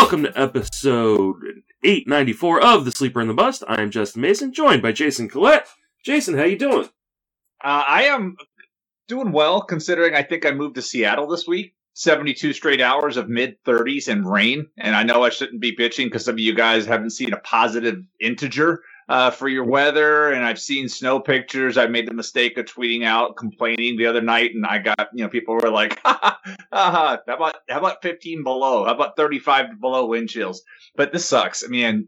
Welcome to episode 894 of The Sleeper and the Bust. I'm Justin Mason, joined by Jason Collette. Jason, how you doing? Uh, I am doing well, considering I think I moved to Seattle this week. 72 straight hours of mid 30s and rain. And I know I shouldn't be bitching because some of you guys haven't seen a positive integer uh, for your weather. And I've seen snow pictures. I made the mistake of tweeting out complaining the other night. And I got, you know, people were like, ha, ha, ha, how about, how about 15 below? How about 35 below wind chills? But this sucks. I mean,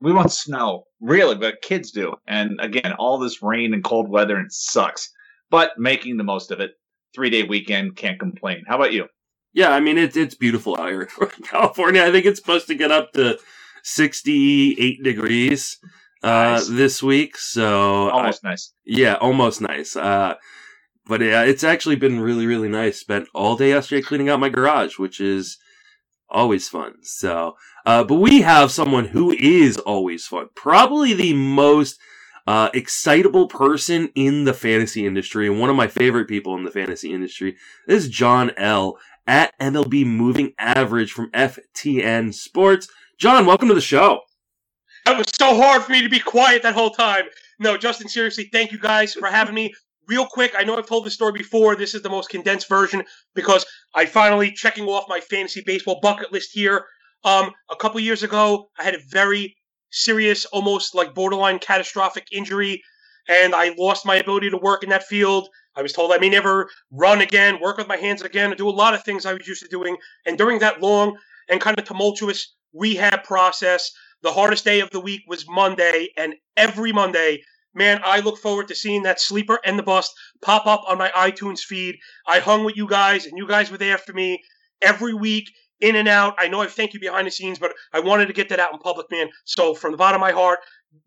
we want snow, really, but kids do. And again, all this rain and cold weather, and it sucks. But making the most of it three day weekend, can't complain. How about you? Yeah, I mean it's it's beautiful out here in California. I think it's supposed to get up to sixty eight degrees uh, Nice. this week. So Almost I- nice. yeah, almost nice. Uh, but yeah, it's actually been really really nice. Spent all day yesterday cleaning out my garage, which is always fun. So, uh, but we have someone who is always fun. Probably the most uh, excitable person in the fantasy industry, and one of my favorite people in the fantasy industry. This is John L. at MLB Moving Average from FTN Sports. John, welcome to the show. It was so hard for me to be quiet that whole time. No, Justin, seriously, thank you guys for having me. Real quick, I know I've told this story before. This is the most condensed version because I finally checking off my fantasy baseball bucket list here. Um, a couple years ago, I had a very serious, almost like borderline catastrophic injury, and I lost my ability to work in that field. I was told I may never run again, work with my hands again, do a lot of things I was used to doing. And during that long and kind of tumultuous rehab process, the hardest day of the week was Monday, and every Monday, man, I look forward to seeing that sleeper and the bust pop up on my iTunes feed. I hung with you guys, and you guys were there for me every week, in and out. I know I thank you behind the scenes, but I wanted to get that out in public, man. So from the bottom of my heart,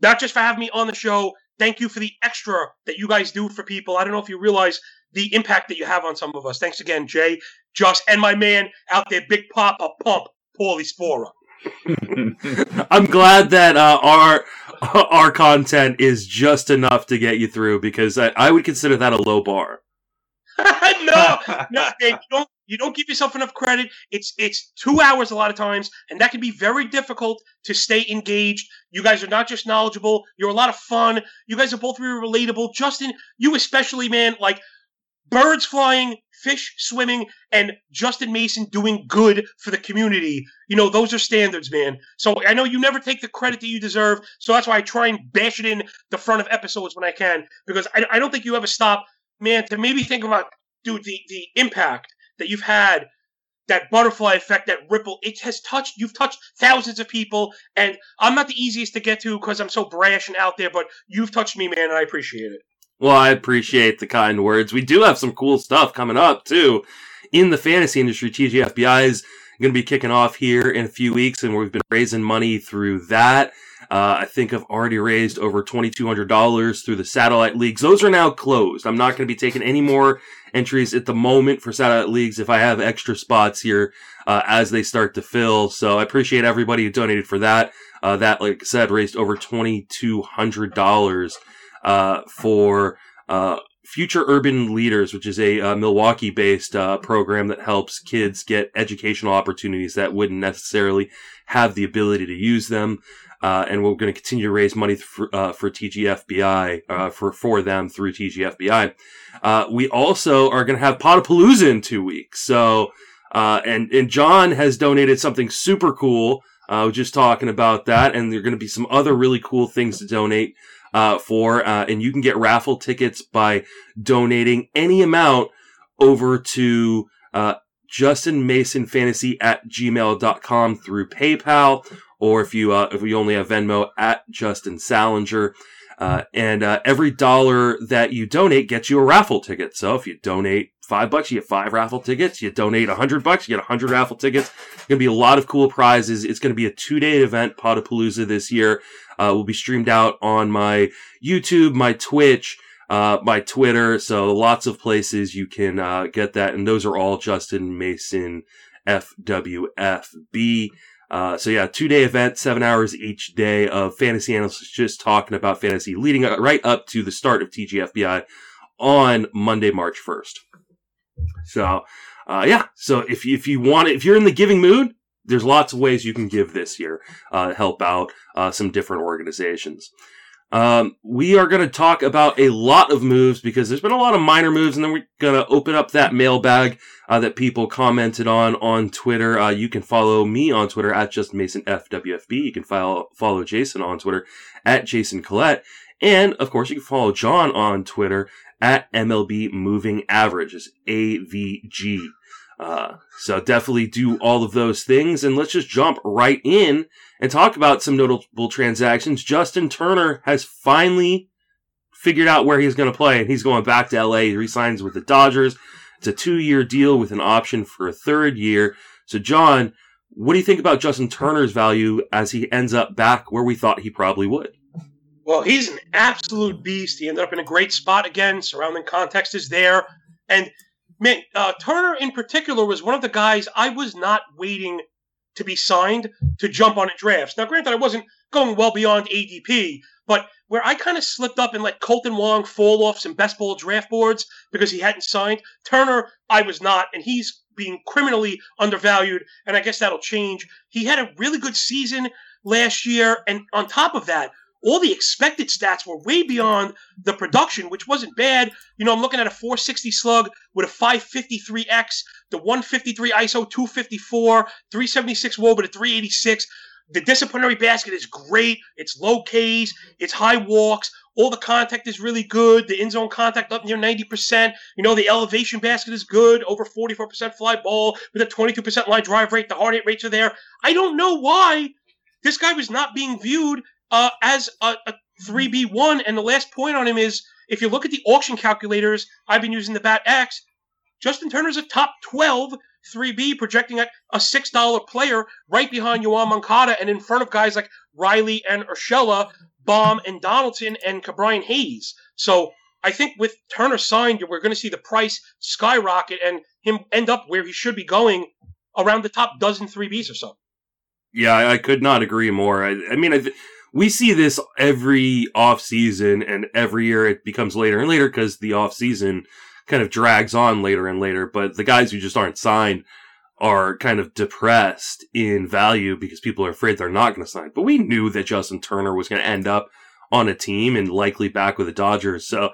not just for having me on the show, thank you for the extra that you guys do for people. I don't know if you realize the impact that you have on some of us. Thanks again, Jay, Josh, and my man out there, Big Papa Pump, Paulie Sporer. I'm glad that uh, our our content is just enough to get you through because I, I would consider that a low bar. no, no, you don't you don't give yourself enough credit. It's it's two hours a lot of times, and that can be very difficult to stay engaged. You guys are not just knowledgeable; you're a lot of fun. You guys are both very relatable. Justin, you especially, man, like birds flying, fish swimming, and Justin Mason doing good for the community. You know, those are standards, man. So I know you never take the credit that you deserve. So that's why I try and bash it in the front of episodes when I can, because I, I don't think you ever stop, man, to maybe think about, dude, the, the impact that you've had, that butterfly effect, that ripple, it has touched, you've touched thousands of people. And I'm not the easiest to get to because I'm so brash and out there, but you've touched me, man, and I appreciate it. Well, I appreciate the kind words. We do have some cool stuff coming up too in the fantasy industry. TGFBI is going to be kicking off here in a few weeks, and we've been raising money through that. Uh, I think I've already raised over $2,200 through the satellite leagues. Those are now closed. I'm not going to be taking any more entries at the moment for satellite leagues if I have extra spots here uh, as they start to fill. So I appreciate everybody who donated for that. Uh, that, like I said, raised over $2,200 for uh, Future Urban Leaders, which is a uh, Milwaukee based uh, program that helps kids get educational opportunities that wouldn't necessarily have the ability to use them. Uh, and we're going to continue to raise money for, uh, for TGFBI, uh, for, for them through TGFBI. Uh, we also are going to have Potapalooza in two weeks. So, uh, and, and John has donated something super cool. Uh, just talking about that. And there are going to be some other really cool things to donate uh, for, uh, and you can get raffle tickets by donating any amount over to uh, Justin Mason Fantasy at gmail.com through PayPal, or if you uh, if you only have Venmo at Justin Salinger. Uh, and uh, every dollar that you donate gets you a raffle ticket. So if you donate five bucks, you get five raffle tickets. You donate a hundred bucks, you get a hundred raffle tickets. It's Going to be a lot of cool prizes. It's going to be a two day event, Potapalooza this year. Uh, will be streamed out on my YouTube, my Twitch, uh, my Twitter. So lots of places you can uh, get that, and those are all Justin Mason FWFB. Uh, so yeah, two day event, seven hours each day of fantasy analysts just talking about fantasy, leading right up to the start of TGFBI on Monday, March first. So uh, yeah, so if you, if you want it, if you're in the giving mood, there's lots of ways you can give this year, uh, help out uh, some different organizations. Um, we are going to talk about a lot of moves because there's been a lot of minor moves, and then we're going to open up that mailbag uh, that people commented on on Twitter. Uh, you can follow me on Twitter at just Mason FWFB. You can follow follow Jason on Twitter at Jason Collette, and of course you can follow John on Twitter at MLB Moving Average. It's AVG. Uh, so definitely do all of those things, and let's just jump right in and talk about some notable transactions. Justin Turner has finally figured out where he's going to play, and he's going back to LA. He resigns with the Dodgers. It's a two-year deal with an option for a third year. So, John, what do you think about Justin Turner's value as he ends up back where we thought he probably would? Well, he's an absolute beast. He ended up in a great spot again. Surrounding context is there, and man, uh, Turner in particular was one of the guys I was not waiting to be signed to jump on in drafts. Now, granted, I wasn't going well beyond ADP, but where I kind of slipped up and let Kolten Wong fall off some best ball draft boards because he hadn't signed, Turner, I was not, and he's being criminally undervalued, and I guess that'll change. He had a really good season last year, and on top of that, all the expected stats were way beyond the production, which wasn't bad. You know, I'm looking at a 460 slug with a 553x, the 153 ISO, 254, 376 woba to 386. The disciplinary basket is great. It's low Ks, it's high walks. All the contact is really good. The in zone contact up near 90%. You know, the elevation basket is good, over 44% fly ball with a 22% line drive rate. The hard hit rates are there. I don't know why this guy was not being viewed uh, as a, a 3B1. And the last point on him is if you look at the auction calculators, I've been using the BAT X, Justin Turner's a top 12 3B, projecting at a $6 player right behind Yoan Moncada and in front of guys like Riley and Urshela, Bohm and Donaldson and Ke'Bryan Hayes. So I think with Turner signed, we're going to see the price skyrocket and him end up where he should be going around the top dozen 3Bs or so. Yeah, I could not agree more. I, I mean, I th- we see this every off season and every year it becomes later and later because the off season kind of drags on later and later. But the guys who just aren't signed are kind of depressed in value because people are afraid they're not going to sign. But we knew that Justin Turner was going to end up on a team and likely back with the Dodgers. So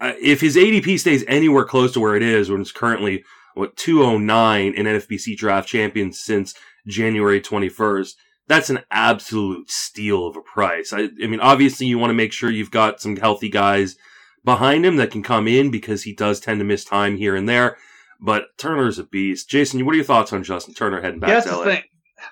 uh, if his ADP stays anywhere close to where it is, when it's currently what 209 in NFBC draft champions since January 21st that's an absolute steal of a price. I, I mean, obviously, you want to make sure you've got some healthy guys behind him that can come in because he does tend to miss time here and there. But Turner's a beast. Jason, what are your thoughts on Justin Turner heading back yeah, that's to LA? The thing.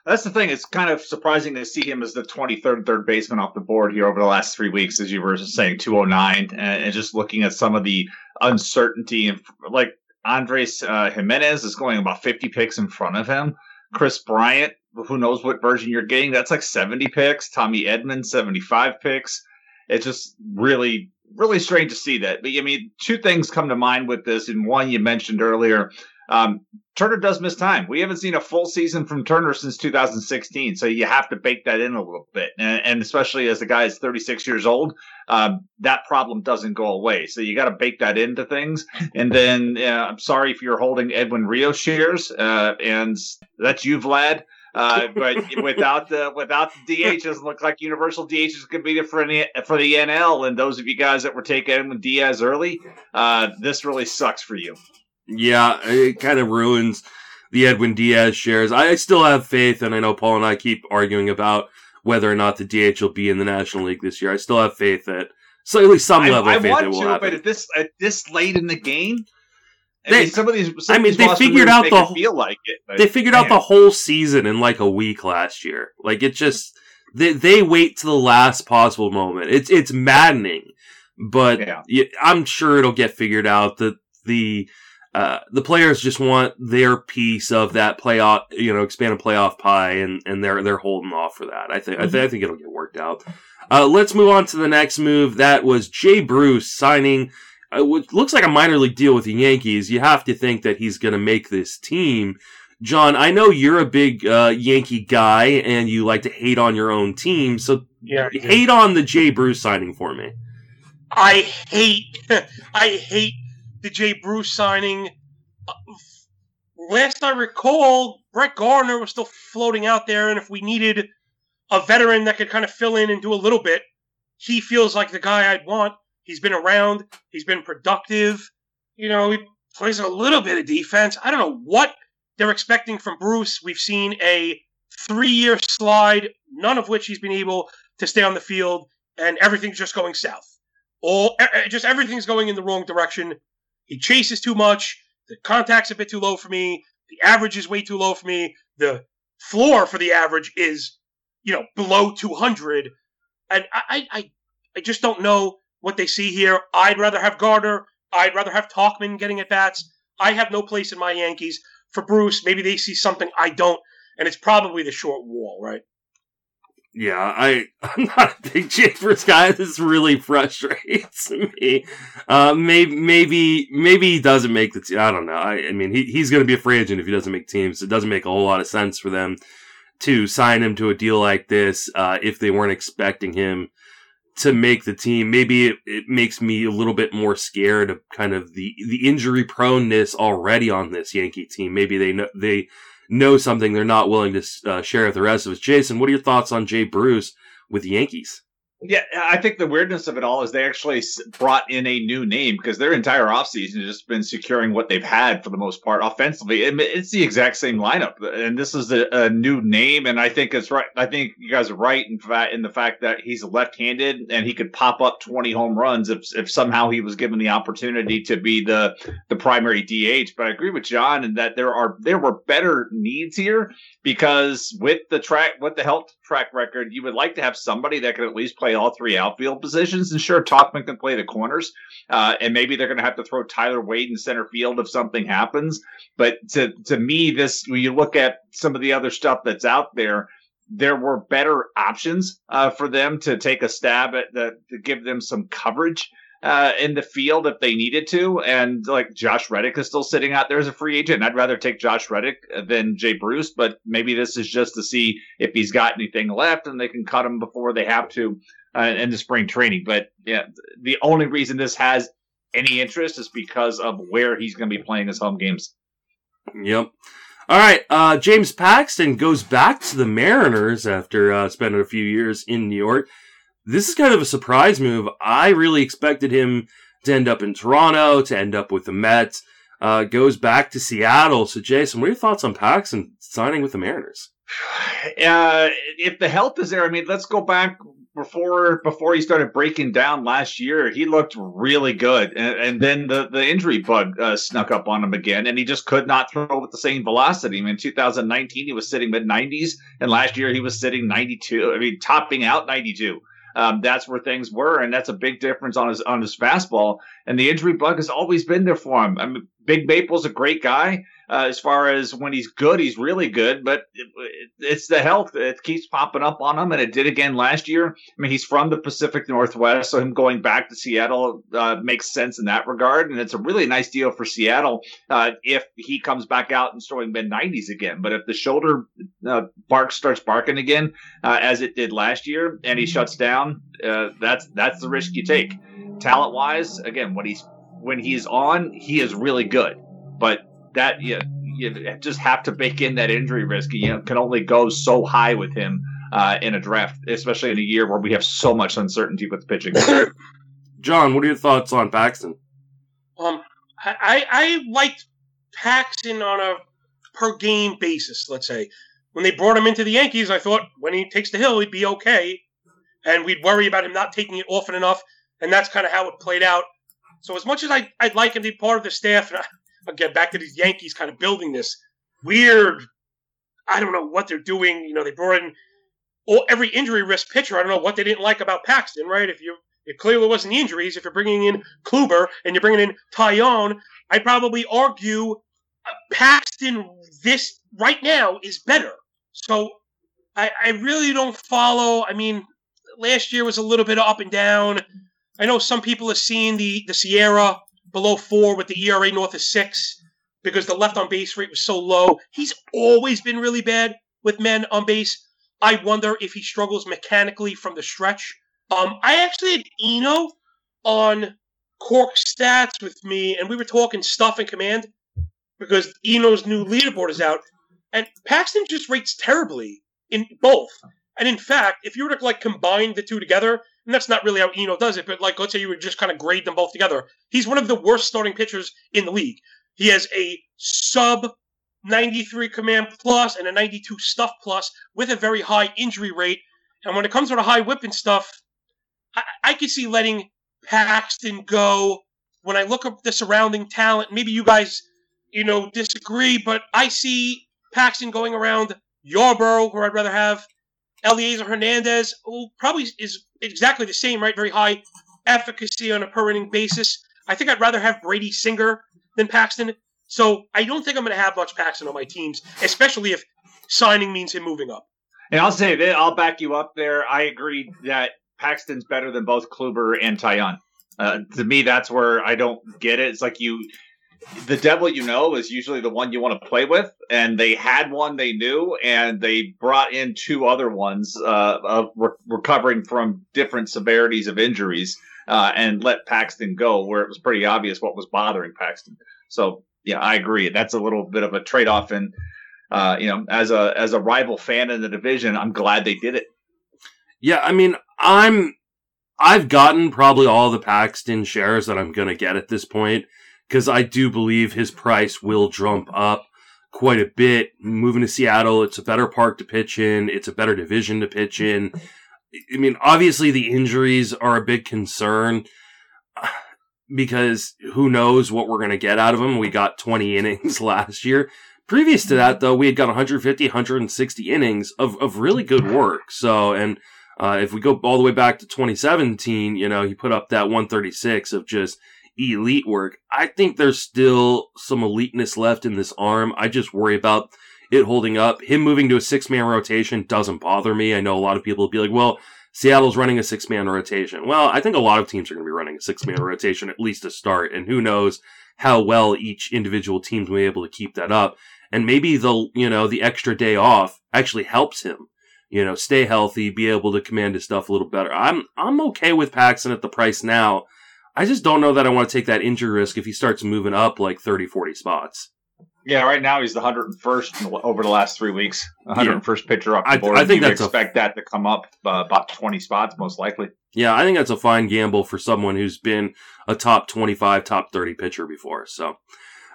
That's the thing. It's kind of surprising to see him as the 23rd third baseman off the board here over the last three weeks, as you were saying, 209, and, and just looking at some of the uncertainty and like Andres uh, Gimenez is going about 50 picks in front of him. Kris Bryant who knows what version you're getting. That's like 70 picks. Tommy Edman, 75 picks. It's just really, really strange to see that. But I mean, two things come to mind with this. And one you mentioned earlier, um, Turner does miss time. We haven't seen a full season from Turner since 2016, so you have to bake that in a little bit. And, and especially as the guy is 36 years old, um, that problem doesn't go away. So you got to bake that into things. And then uh, I'm sorry if you're holding Edwin Rios shares, uh, and that's you, Vlad. Uh, but without the without the DH, doesn't look like Universal DH is going to be for the for the NL. And those of you guys that were taking Diaz early, uh, this really sucks for you. Yeah, it kind of ruins the Edwin Diaz shares. I still have faith, and I know Paul and I keep arguing about whether or not the DH will be in the National League this year. I still have faith that so at least some level I, I of faith want it will to, happen. but at this at this late in the game, I They- mean, some of these. Some I mean, these they figured out the whole- feel like it. but they figured out the whole season in like a week last year. Like it just they they wait to the last possible moment. It's it's maddening, but Yeah. y- I'm sure it'll get figured out. that the uh, the players just want their piece of that playoff, you know, expanded playoff pie, and and they're they're holding off for that. I think I, th- I think it'll get worked out. Uh, let's move on to the next move. That was Jay Bruce signing. Uh, what looks like a minor league deal with the Yankees. You have to think that he's going to make this team. John, I know you're a big uh, Yankee guy and you like to hate on your own team, so Yeah. hate on the Jay Bruce signing for me. I hate, I hate the Jay Bruce signing. Last I recall, Brett Gardner was still floating out there, and if we needed a veteran that could kind of fill in and do a little bit, he feels like the guy I'd want. He's been around, he's been productive. You know, he plays a little bit of defense. I don't know what they're expecting from Bruce. We've seen a three year slide, none of which he's been able to stay on the field, and everything's just going south. All just everything's going in the wrong direction. He chases too much. The contact's a bit too low for me. The average is way too low for me. The floor for the average is, you know, below 200. And I, I, I just don't know what they see here. I'd rather have Gardner. I'd rather have Tauchman getting at bats. I have no place in my Yankees. For Bruce, maybe they see something I don't, and it's probably the short wall, right? Yeah, I, I'm not a big Chambers guy. This really frustrates me. Uh, maybe, maybe, maybe he doesn't make the team. I don't know. I, I mean, he, he's going to be a free agent if he doesn't make teams. It doesn't make a whole lot of sense for them to sign him to a deal like this, uh, if they weren't expecting him to make the team. Maybe it, it makes me a little bit more scared of kind of the, the injury proneness already on this Yankee team. Maybe they know, they, know something they're not willing to uh, share with the rest of us. Jason, what are your thoughts on Jay Bruce with the Yankees? Yeah, I think the weirdness of it all is they actually brought in a new name because their entire offseason has just been securing what they've had for the most part offensively. It's the exact same lineup, uh, and this is a, a new name. And I think it's right. I think you guys are right in fact in the fact that he's left-handed and he could pop up 20 home runs if if somehow he was given the opportunity to be the the primary DH. But I agree with John in that there are there were better needs here because with the track with the health track record, you would like to have somebody that can at least play all three outfield positions. And sure, Tauchman can play the corners, uh, and maybe they're going to have to throw Tyler Wade in center field if something happens. But to to me, this when you look at some of the other stuff that's out there, there were better options uh, for them to take a stab at the, to give them some coverage uh, in the field if they needed to. And like Josh Reddick is still sitting out there as a free agent. I'd rather take Josh Reddick than Jay Bruce, but maybe this is just to see if he's got anything left and they can cut him before they have to uh, in the spring training. But yeah, the only reason this has any interest is because of where he's going to be playing his home games. Yep. All right, uh, James Paxton goes back to the Mariners after uh, spending a few years in New York this is kind of a surprise move. I really expected him to end up in Toronto, to end up with the Mets. Uh, goes back to Seattle. So, Jason, what are your thoughts on Paxton signing with the Mariners? Uh, if the health is there, I mean, let's go back before before he started breaking down last year. He looked really good, and, and then the the injury bug uh, snuck up on him again, and he just could not throw with the same velocity. I mean, in 2019 he was sitting mid 90s, and last year he was sitting 92. I mean, topping out 92 um, that's where things were, and that's a big difference on his on his fastball. And the injury bug has always been there for him. I mean, Big Maple's a great guy, uh, as far as when he's good, he's really good, but it, it's the health that keeps popping up on him, and it did again last year. I mean, he's from the Pacific Northwest, so him going back to Seattle uh, makes sense in that regard, and it's a really nice deal for Seattle uh, if he comes back out and throwing mid 90s again. But if the shoulder uh, bark starts barking again, uh, as it did last year, and he shuts down, uh, that's that's the risk you take. Talent wise, again, when he's when he's on, he is really good, but that you, you just have to bake in that injury risk. You know, can only go so high with him uh, in a draft, especially in a year where we have so much uncertainty with pitching. John, what are your thoughts on Paxton? Um, I I liked Paxton on a per game basis. Let's say when they brought him into the Yankees, I thought when he takes the hill, he'd be okay, and we'd worry about him not taking it often enough, and that's kind of how it played out. So as much as I, I'd like him to be part of the staff, and I, again back to these Yankees kind of building this weird. I don't know what they're doing. You know, they brought in all, every injury risk pitcher. I don't know what they didn't like about Paxton, right? If you it clearly wasn't the injuries. If you're bringing in Kluber and you're bringing in Taillon, I'd probably argue Paxton this right now is better. So I, I really don't follow. I mean, last year was a little bit up and down. I know some people have seen the the SIERA below four with the ERA north of six because the left on base rate was so low. He's always been really bad with men on base. I wonder if he struggles mechanically from the stretch. Um, I actually had Eno on Cork stats with me, and we were talking stuff and command. because Eno's new leaderboard is out, and Paxton just rates terribly in both. And in fact, if you were to like combine the two together, and that's not really how Eno does it, but like let's say you would just kind of grade them both together, he's one of the worst starting pitchers in the league. He has a sub 93 command plus and a 92 stuff plus with a very high injury rate. And when it comes to the high whip and stuff, I, I could see letting Paxton go. When I look up the surrounding talent, maybe you guys, you know, disagree, but I see Paxton going around Yarbrough, who I'd rather have. Elieser Hernandez, who probably is exactly the same, right? Very high efficacy on a per inning basis. I think I'd rather have Brady Singer than Paxton. So I don't think I'm going to have much Paxton on my teams, especially if signing means him moving up. And I'll say that I'll back you up there. I agree that Paxton's better than both Kluber and Taillon. Uh, to me, that's where I don't get it. It's like you, the devil you know is usually the one you want to play with, and they had one they knew, and they brought in two other ones uh, of re- recovering from different severities of injuries, uh, and let Paxton go where it was pretty obvious what was bothering Paxton. So yeah, I agree. That's a little bit of a trade off, and uh, you know, as a as a rival fan in the division, I'm glad they did it. Yeah, I mean, I'm I've gotten probably all the Paxton shares that I'm gonna get at this point because I do believe his price will jump up quite a bit. Moving to Seattle, it's a better park to pitch in. It's a better division to pitch in. I mean, obviously the injuries are a big concern because who knows what we're going to get out of him. We got 20 innings last year. Previous to that, though, we had got 150, 160 innings of, of really good work. So, and uh, if we go all the way back to 2017, you know, he put up that 136 of just elite work. I think there's still some eliteness left in this arm. I just worry about it holding up. Him moving to a six man rotation doesn't bother me. I know a lot of people will be like, well, Seattle's running a six man rotation. Well, I think a lot of teams are going to be running a six man rotation, at least to start. And who knows how well each individual team's going to be able to keep that up. And maybe the, you know, the extra day off actually helps him, you know, stay healthy, be able to command his stuff a little better. I'm, I'm okay with Paxton at the price now. I just don't know that I want to take that injury risk if he starts moving up like 30, 40 spots. Yeah, right now he's the 101st over the last three weeks. 101st pitcher up the board. I, I think you that's expect a, that to come up uh, about 20 spots most likely. Yeah, I think that's a fine gamble for someone who's been a top 25, top 30 pitcher before. So,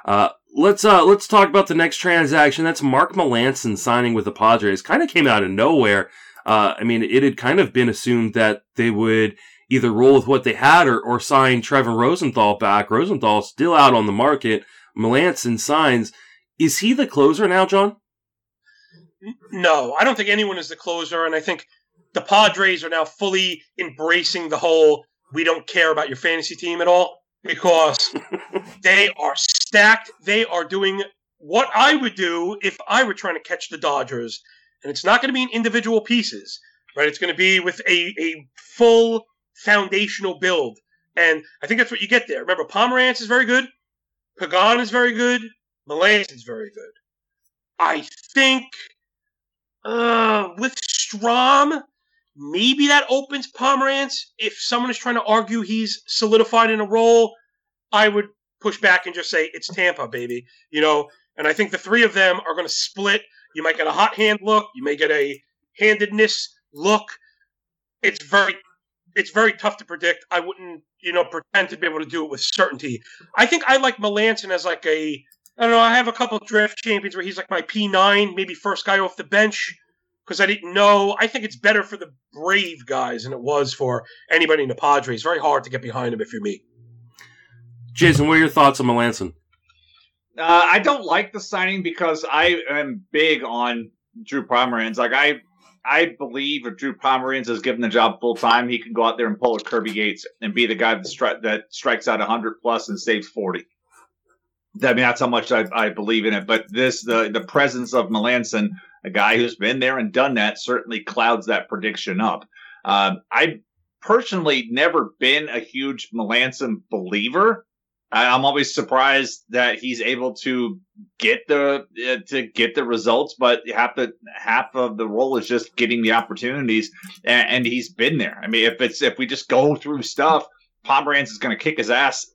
uh, let's uh, let's talk about the next transaction. That's Mark Melancon signing with the Padres. Kind of came out of nowhere. Uh, I mean, it had kind of been assumed that they would either roll with what they had or, or sign Trevor Rosenthal back. Rosenthal still out on the market. Melancon signs. Is he the closer now, John? No, I don't think anyone is the closer, and I think the Padres are now fully embracing the whole "we don't care about your fantasy team at all" because they are stacked. They are doing what I would do if I were trying to catch the Dodgers, and it's not going to be in individual pieces, right? It's going to be with a a full foundational build, and I think that's what you get there. Remember, Pomeranz is very good. Pagan is very good. Melancon is very good. I think uh, with Strom, maybe that opens Pomeranz. If someone is trying to argue he's solidified in a role, I would push back and just say it's Tampa, baby. You know, and I think the three of them are going to split. You might get a hot hand look. You may get a handedness look. It's very, it's very tough to predict. I wouldn't, you know, pretend to be able to do it with certainty. I think I like Melancon as like a I don't know. I have a couple draft champions where he's like my P9, maybe first guy off the bench because I didn't know. I think it's better for the Brave guys than it was for anybody in the Padres. Very hard to get behind him if you're me. Jason, what are your thoughts on Melancon? Uh, I don't like the signing because I am big on Drew Pomeranz. Like I, I believe if Drew Pomeranz is given the job full time, he can go out there and pull a Kirby Yates and be the guy that, stri- that strikes out 100 plus and saves 40. I mean, that's how much I, I believe in it. But this, the the presence of Melancon, a guy who's been there and done that, certainly clouds that prediction up. Um, I personally never been a huge Melancon believer. I'm always surprised that he's able to get the uh, to get the results, but half the half of the role is just getting the opportunities, and, and he's been there. I mean, if it's if we just go through stuff, Pomeranz is going to kick his ass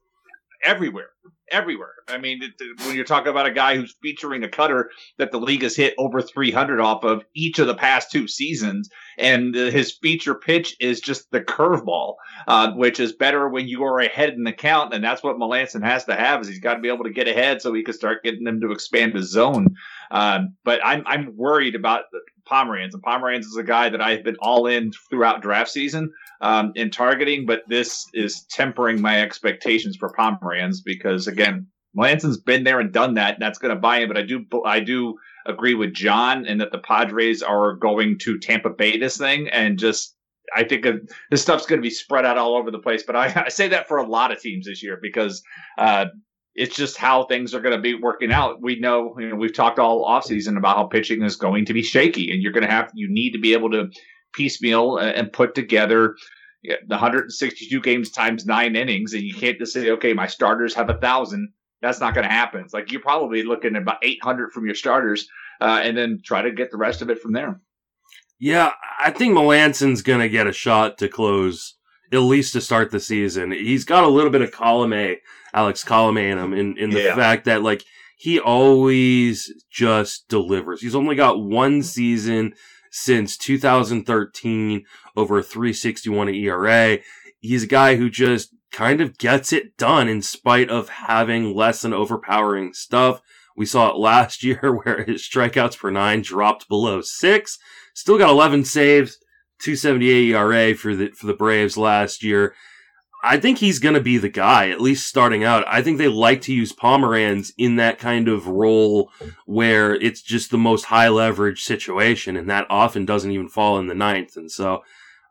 everywhere everywhere. I mean, it, when you're talking about a guy who's featuring a cutter that the league has hit over 300 off of each of the past two seasons, and his feature pitch is just the curveball, uh, which is better when you are ahead in the count, and that's what Melancon has to have. Is he's got to be able to get ahead so he can start getting them to expand his zone. Um, but I'm I'm worried about Pomeranz, and Pomeranz is a guy that I've been all in throughout draft season um, in targeting, but this is tempering my expectations for Pomeranz because again, Melancon's been there and done that. And that's going to buy him, but I do I do agree with John in that the Padres are going to Tampa Bay this thing and just I think this stuff's going to be spread out all over the place. But I, I say that for a lot of teams this year because uh, it's just how things are going to be working out. We know, you know, we've talked all offseason about how pitching is going to be shaky, and you're going to have, you need to be able to piecemeal and put together the 162 games times nine innings, and you can't just say, okay, my starters have a thousand. That's not going to happen. It's like you're probably looking at about 800 from your starters, uh, and then try to get the rest of it from there. Yeah, I think Melancon's going to get a shot to close at least to start the season. He's got a little bit of Colomé, Alex Colomé in him in, in the yeah. fact that like he always just delivers. He's only got one season since 2013 over 361 ERA. He's a guy who just kind of gets it done in spite of having less than overpowering stuff. We saw it last year where his strikeouts per nine dropped below six. Still got 11 saves, 278 ERA for the for the Braves last year. I think he's going to be the guy, at least starting out. I think they like to use Pomeranz in that kind of role where it's just the most high leverage situation, and that often doesn't even fall in the ninth. And so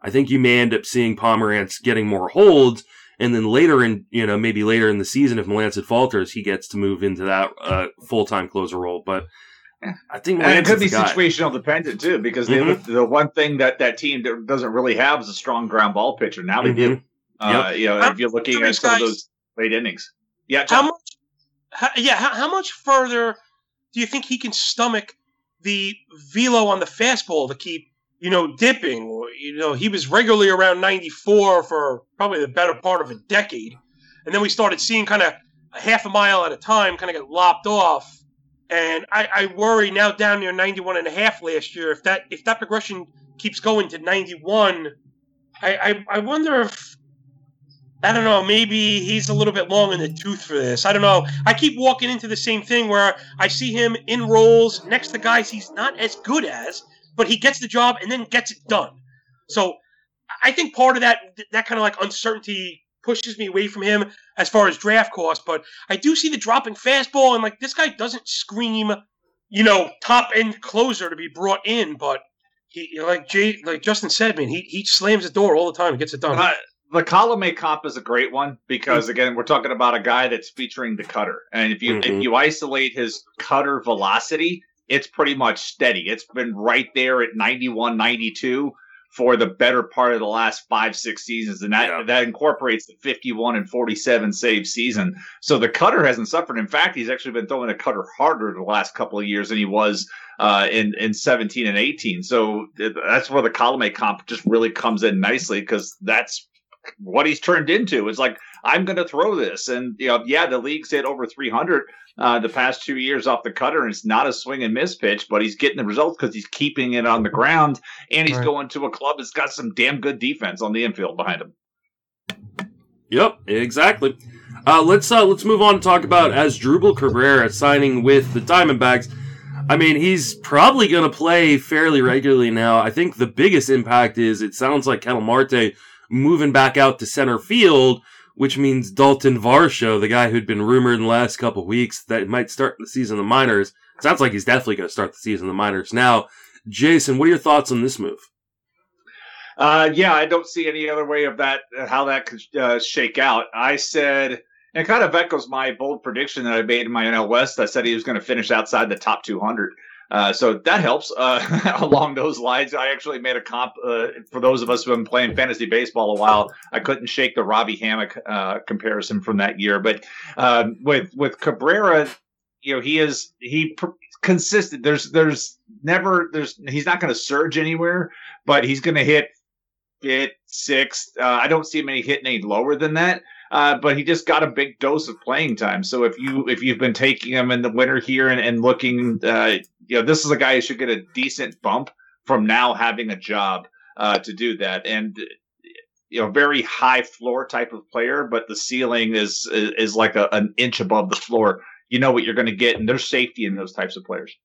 I think you may end up seeing Pomeranz getting more holds, and then later in, you know, maybe later in the season, if Melancon falters, he gets to move into that uh, full time closer role. But I think and it could be situational dependent too, because mm-hmm. the, the one thing that that team doesn't really have is a strong ground ball pitcher. Now they mm-hmm. do. Uh, yep. You know, if you're looking at some guys, of those late innings, yeah. John. How much? How, yeah, how, how much further do you think he can stomach the velo on the fastball to keep you know dipping? You know, he was regularly around 94 for probably the better part of a decade, and then we started seeing kind of a half a mile at a time kind of get lopped off and I, I worry now down near 91 and a half last year. If that if that progression keeps going to 91, I, I, I wonder if I don't know. Maybe he's a little bit long in the tooth for this. I don't know. I keep walking into the same thing where I see him in roles next to guys he's not as good as, but he gets the job and then gets it done. So I think part of that that kind of like uncertainty pushes me away from him as far as draft cost. But I do see the dropping fastball, and like this guy doesn't scream, you know, top end closer to be brought in. But he, like Jay, like Justin said, man, he he slams the door all the time and gets it done. Uh, the Colomé comp is a great one because mm-hmm. again, we're talking about a guy that's featuring the cutter, and if you mm-hmm. if you isolate his cutter velocity, it's pretty much steady. It's been right there at 91, 92 for the better part of the last five, six seasons. And that, yeah. that incorporates the 51 and 47 save season. So the cutter hasn't suffered. In fact, he's actually been throwing the cutter harder the last couple of years than he was uh, in, in 17 and 18. So that's where the Colomé comp just really comes in nicely because that's what he's turned into. It's like, I'm going to throw this. And, you know, yeah, the league's hit over 300 uh, the past two years off the cutter, and it's not a swing and miss pitch, but he's getting the results because he's keeping it on the ground, and he's right. going to a club that's got some damn good defense on the infield behind him. Yep, exactly. Uh, let's uh, let's move on and talk about Asdrubal Cabrera signing with the Diamondbacks. I mean, he's probably going to play fairly regularly now. I think the biggest impact is it sounds like Ketel Marte moving back out to center field, which means Dalton Varsho, the guy who'd been rumored in the last couple weeks that might start the season in the minors, sounds like he's definitely going to start the season in the minors. Now, Jason, what are your thoughts on this move? Uh, yeah, I don't see any other way of that, how that could uh, shake out. I said, and kind of echoes my bold prediction that I made in my NL West. I said he was going to finish outside the top 200. Uh, so that helps uh, along those lines. I actually made a comp uh, for those of us who have been playing fantasy baseball a while. I couldn't shake the Robby Hammock uh, comparison from that year, but um, with with Cabrera, you know, he is he pr- consistent. There's there's never there's he's not going to surge anywhere, but he's going to hit fifth, sixth. Uh, I don't see him any hitting any lower than that. Uh, but he just got a big dose of playing time. So if you if you've been taking him in the winter here and, and looking, uh, you know, this is a guy who should get a decent bump from now having a job uh, to do that. And you know, very high floor type of player, but the ceiling is is, is like a, an inch above the floor. You know what you're going to get, and there's safety in those types of players.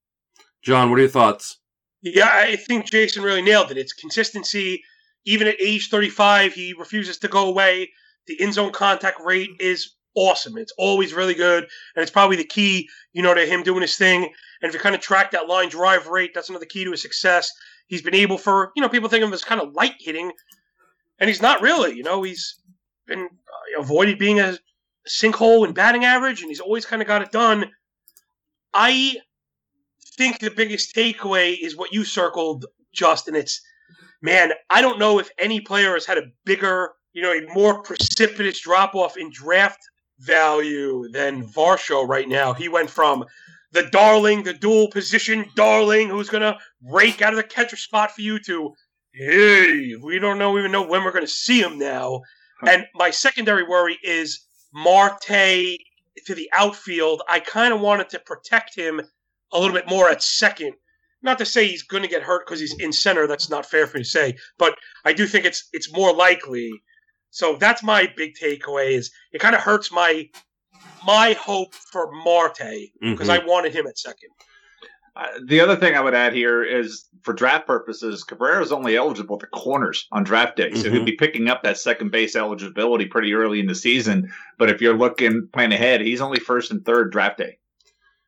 John, what are your thoughts? Yeah, I think Jason really nailed it. It's consistency. Even at age 35, he refuses to go away. The in zone contact rate is awesome. It's always really good, and it's probably the key, you know, to him doing his thing. And if you kind of track that line drive rate, that's another key to his success. He's been able for, you know, people think of him as kind of light hitting, and he's not really. You know, he's been uh, avoided being a sinkhole in batting average, and he's always kind of got it done. I think the biggest takeaway is what you circled, Justin. It's man, I don't know if any player has had a bigger, you know, a more precipitous drop off in draft value than Varsho right now. He went from the darling, the dual position darling, who's gonna rake out of the catcher spot for you to hey, we don't know even know when we're gonna see him now. And my secondary worry is Marte to the outfield. I kind of wanted to protect him a little bit more at second. Not to say he's going to get hurt because he's in center. That's not fair for me to say, but I do think it's it's more likely. So that's my big takeaway. Is it kind of hurts my my hope for Marte because Mhm. I wanted him at second. Uh, the other thing I would add here is for draft purposes, Cabrera is only eligible to corners on draft day, so Mhm. he'll be picking up that second base eligibility pretty early in the season. But if you're looking plan ahead, he's only first and third draft day,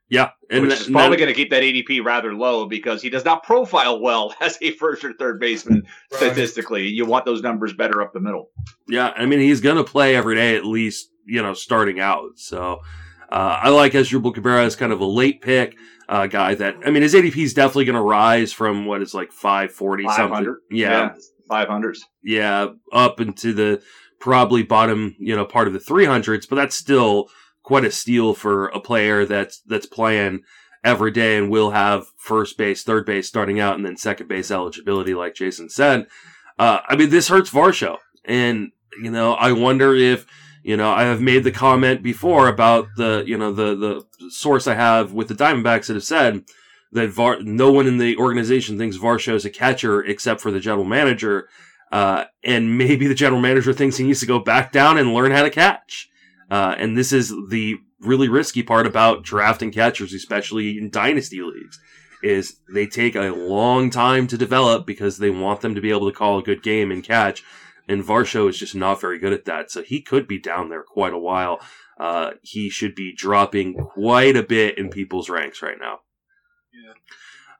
Yeah, and which is probably going to keep that ADP rather low because he does not profile well as a first or third baseman statistically. You want those numbers better up the middle. Yeah, I mean he's gonna play every day at least, you know, starting out. So uh, I like Asdrubal Cabrera as kind of a late pick uh, guy. That I mean his ADP is definitely gonna rise from what is like five forty something. Yeah, five hundreds. yeah, up into the probably bottom, you know, part of the three hundreds. But that's still quite a steal for a player that's that's playing every day and will have first base, third base starting out, and then second base eligibility, like Jason said. Uh, I mean, this hurts Varsho, and you know, I wonder if you know I have made the comment before about the you know the the source I have with the Diamondbacks that have said that Var- no one in the organization thinks Varsho is a catcher except for the general manager. Uh, and maybe the general manager thinks he needs to go back down and learn how to catch. Uh, and this is the really risky part about drafting catchers, especially in dynasty leagues, is they take a long time to develop because they want them to be able to call a good game and catch. And Varsho is just not very good at that. So he could be down there quite a while. Uh, he should be dropping quite a bit in people's ranks right now.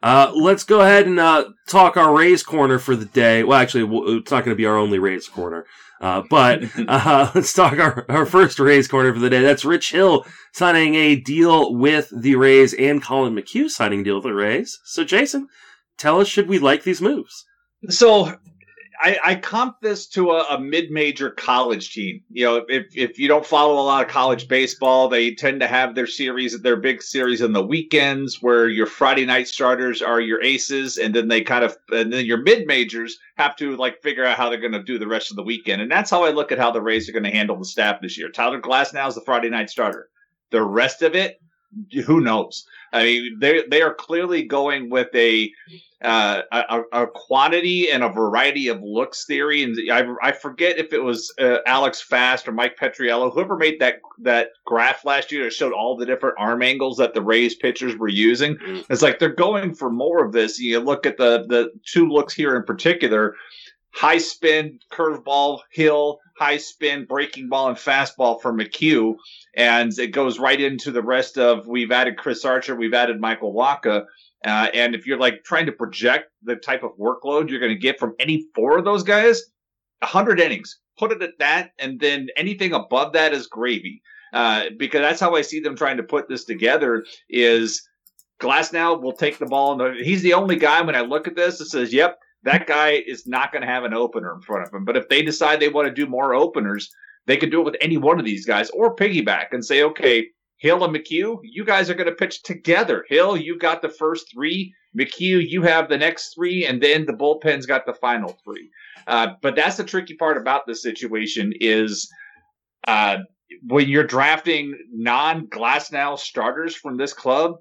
Uh, let's go ahead and uh, talk our Rays corner for the day. Well, actually, it's not going to be our only Rays corner. Uh, but uh, let's talk our, our first Rays corner for the day. That's Rich Hill signing a deal with the Rays and Colin McHugh signing a deal with the Rays. So, Jason, tell us, should we like these moves? So I, I comp this to a, a mid-major college team. You know, if if you don't follow a lot of college baseball, they tend to have their series, their big series on the weekends, where your Friday night starters are your aces, and then they kind of, and then your mid-majors have to like figure out how they're going to do the rest of the weekend. And that's how I look at how the Rays are going to handle the staff this year. Tyler Glasnow is the Friday night starter. The rest of it, who knows? I mean, they they are clearly going with a uh, a, a quantity and a variety of looks theory. And I, I forget if it was uh, Alex Fast or Mike Petriello, whoever made that that graph last year that showed all the different arm angles that the Rays pitchers were using. Mm. It's like they're going for more of this. You look at the the two looks here in particular. High spin, curveball, hill, high spin, breaking ball, and fastball for McHugh. And it goes right into the rest of we've added Chris Archer, we've added Michael Wacha. Uh, and if you're like trying to project the type of workload you're going to get from any four of those guys, 100 innings, put it at that, and then anything above that is gravy. Uh, because that's how I see them trying to put this together. Is Glasnow will take the ball, and he's the only guy when I look at this that says, "Yep, that guy is not going to have an opener in front of him." But if they decide they want to do more openers, they could do it with any one of these guys or piggyback and say, "Okay, Hill and McHugh, you guys are going to pitch together. Hill, you got the first three. McHugh, you have the next three, and then the bullpen's got the final three. Uh, but that's the tricky part about this situation is uh, when you're drafting non Glasnow starters from this club,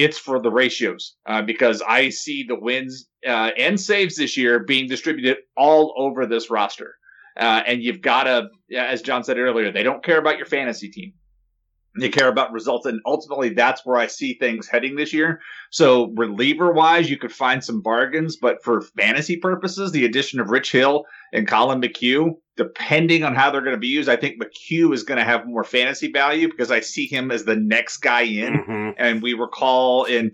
it's for the ratios uh, because I see the wins uh, and saves this year being distributed all over this roster. Uh, and you've got to, as John said earlier, they don't care about your fantasy team. They care about results, and ultimately, that's where I see things heading this year. So, reliever wise, you could find some bargains, but for fantasy purposes, the addition of Rich Hill and Colin McHugh, depending on how they're going to be used, I think McHugh is going to have more fantasy value because I see him as the next guy in. Mhm. And we recall in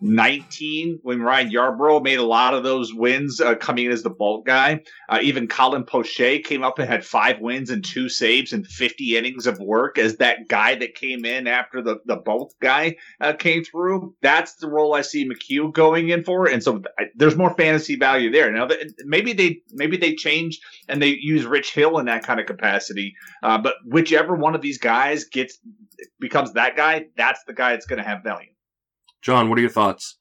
2019 when Ryan Yarbrough made a lot of those wins uh, coming in as the bulk guy. Uh, even Colin Poche came up and had five wins and two saves and 50 innings of work as that guy that came in after the, the bulk guy uh, came through. That's the role I see McHugh going in for. And so I, there's more fantasy value there. Now, th- maybe they maybe they change and they use Rich Hill in that kind of capacity. Uh, but whichever one of these guys gets becomes that guy, that's the guy that's going to have value. John, what are your thoughts?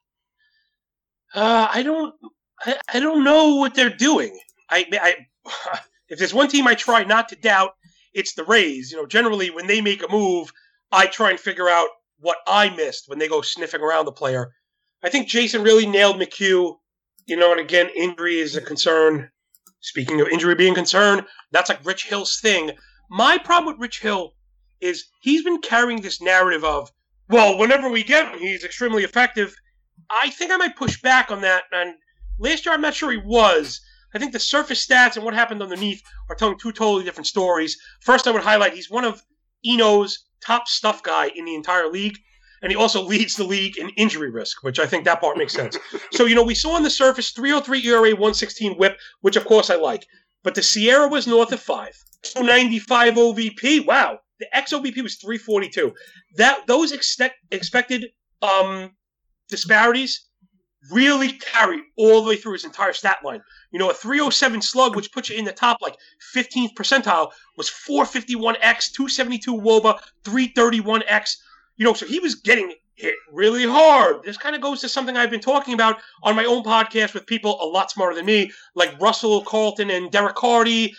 Uh, I don't. I, I don't know what they're doing. I, I, if there's one team I try not to doubt, it's the Rays. You know, generally when they make a move, I try and figure out what I missed when they go sniffing around the player. I think Jason really nailed McHugh. You know, and again, injury is a concern. Speaking of injury being concerned, that's like Rich Hill's thing. My problem with Rich Hill is he's been carrying this narrative of, well, whenever we get him, he's extremely effective. I think I might push back on that. And last year, I'm not sure he was. I think the surface stats and what happened underneath are telling two totally different stories. First, I would highlight he's one of Eno's top stuff guy in the entire league, and he also leads the league in injury risk, which I think that part makes sense. so, you know, we saw on the surface 303 ERA, 116 whip, which of course I like. But the SIERA was north of 5. 295 OVP. Wow. The XOVP was 342. That those expect, expected um, disparities really carry all the way through his entire stat line. You know, a 307 slug, which puts you in the top like 15th percentile, was 451x, 272 woba, 331x. You know, so he was getting hit really hard. This kind of goes to something I've been talking about on my own podcast with people a lot smarter than me, like Russell Carleton and Derek Carty.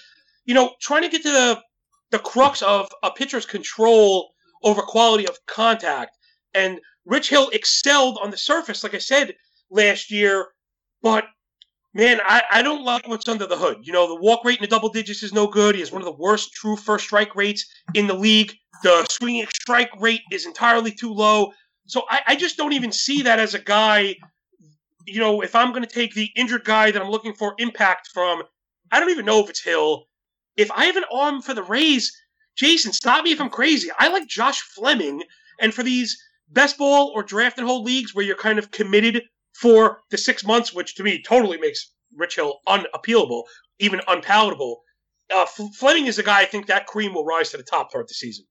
You know, trying to get to the the crux of a pitcher's control over quality of contact. And Rich Hill excelled on the surface, like I said last year, but man, I, I don't like what's under the hood. You know, the walk rate in the double digits is no good. He has one of the worst true first strike rates in the league. The swinging strike rate is entirely too low. So I, I just don't even see that as a guy. You know, if I'm going to take the injured guy that I'm looking for impact from, I don't even know if it's Hill. If I have an arm for the Rays, Jason, stop me if I'm crazy. I like Josh Fleming. And for these best ball or draft and hold leagues where you're kind of committed for the six months, which to me totally makes Rich Hill unappealable, even unpalatable. Uh, Fleming is a guy I think that cream will rise to the top throughout the season.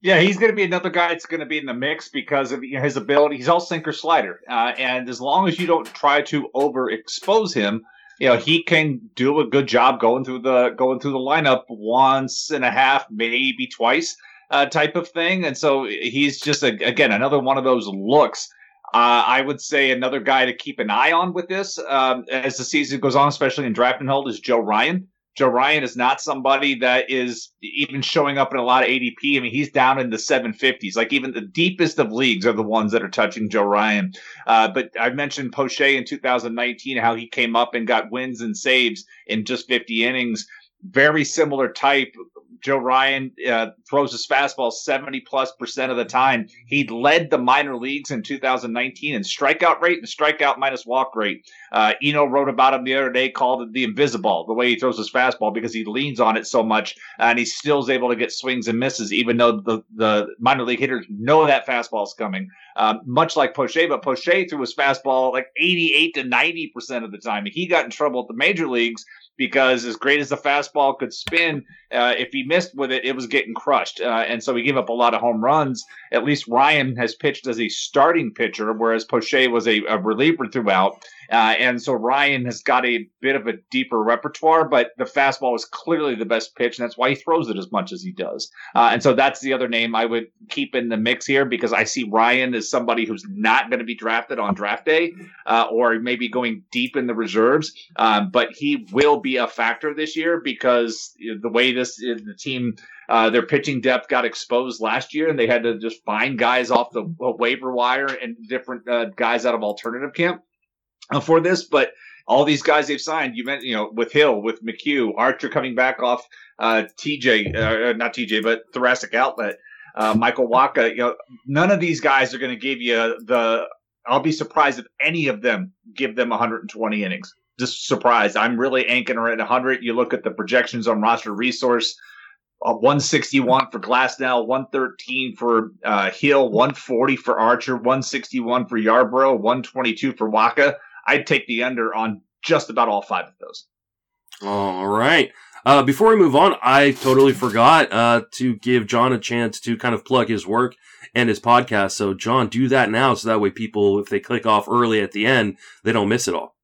Yeah, he's going to be another guy that's going to be in the mix because of his ability. He's all sinker slider, uh, and as long as you don't try to overexpose him, you know he can do a good job going through the going through the lineup once and a half, maybe twice, uh, type of thing. And so he's just a, again another one of those looks. Uh, I would say another guy to keep an eye on with this um, as the season goes on, especially in draft and hold, is Joe Ryan. Joe Ryan is not somebody that is even showing up in a lot of ADP. I mean, he's down in the 750s. Like even the deepest of leagues are the ones that are touching Joe Ryan. Uh, but I mentioned Poche in 2019, how he came up and got wins and saves in just 50 innings. Very similar type. Joe Ryan uh, throws his fastball 70 plus percent of the time. He led the minor leagues in 2019 in strikeout rate and strikeout minus walk rate. Uh, Eno wrote about him the other day, called it the invisible, the way he throws his fastball because he leans on it so much and he still is able to get swings and misses, even though the, the minor league hitters know that fastball is coming. Um, much like Poche, but Poche threw his fastball like 88 to 90 percent of the time. He got in trouble at the major leagues because as great as the fastball could spin, uh, if he missed with it, it was getting crushed. Uh, and so he gave up a lot of home runs. At least Ryan has pitched as a starting pitcher, whereas Poche was a, a reliever throughout. Uh, and so Ryan has got a bit of a deeper repertoire, but the fastball is clearly the best pitch, and that's why he throws it as much as he does. Uh, and so that's the other name I would keep in the mix here because I see Ryan as somebody who's not going to be drafted on draft day uh, or maybe going deep in the reserves, um, but he will be a factor this year because the way this the team uh, their pitching depth got exposed last year, and they had to just find guys off the waiver wire and different uh, guys out of alternative camp uh, for this. But all these guys they've signed, you meant you know with Hill, with McHugh, Archer coming back off uh, TJ, uh, not TJ, but thoracic outlet. Uh, Michael Wacha, you know, none of these guys are going to give you the. I'll be surprised if any of them give them 120 innings. Just surprised. I'm really anchoring at 100. You look at the projections on roster resource. Uh, 161 for Glasnow, 113 for uh, Hill, 140 for Archer, 161 for Yarbrough, 122 for Wacha. I'd take the under on just about all five of those. All right. Uh, before we move on, I totally forgot uh, to give John a chance to kind of plug his work and his podcast. So, John, do that now so that way people, if they click off early at the end, they don't miss it all.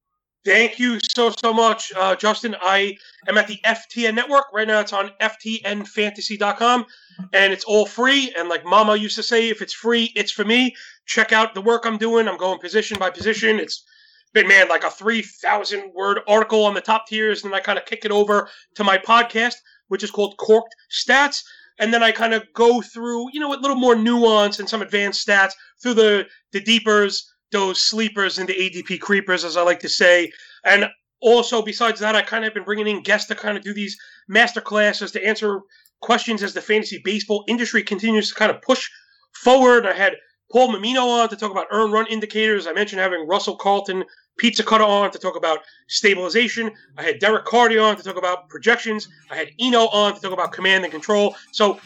Thank you so, so much, uh, Justin. I am at the FTN network. Right now it's on FTNfantasy.com and it's all free. And like Mama used to say, if it's free, it's for me. Check out the work I'm doing. I'm going position by position. It's been man like a 3000 word article on the top tiers and i kind of kick it over to my podcast which is called corked stats and then i kind of go through you know a little more nuance and some advanced stats through the the deepers those sleepers and the adp creepers as i like to say and also besides that i kind of been bringing in guests to kind of do these master classes to answer questions as the fantasy baseball industry continues to kind of push forward i had Paul Mamino on to talk about earn run indicators. I mentioned having Russell Carleton Pizza Cutter on to talk about stabilization. I had Derek Carty on to talk about projections. I had Eno on to talk about command and control. So,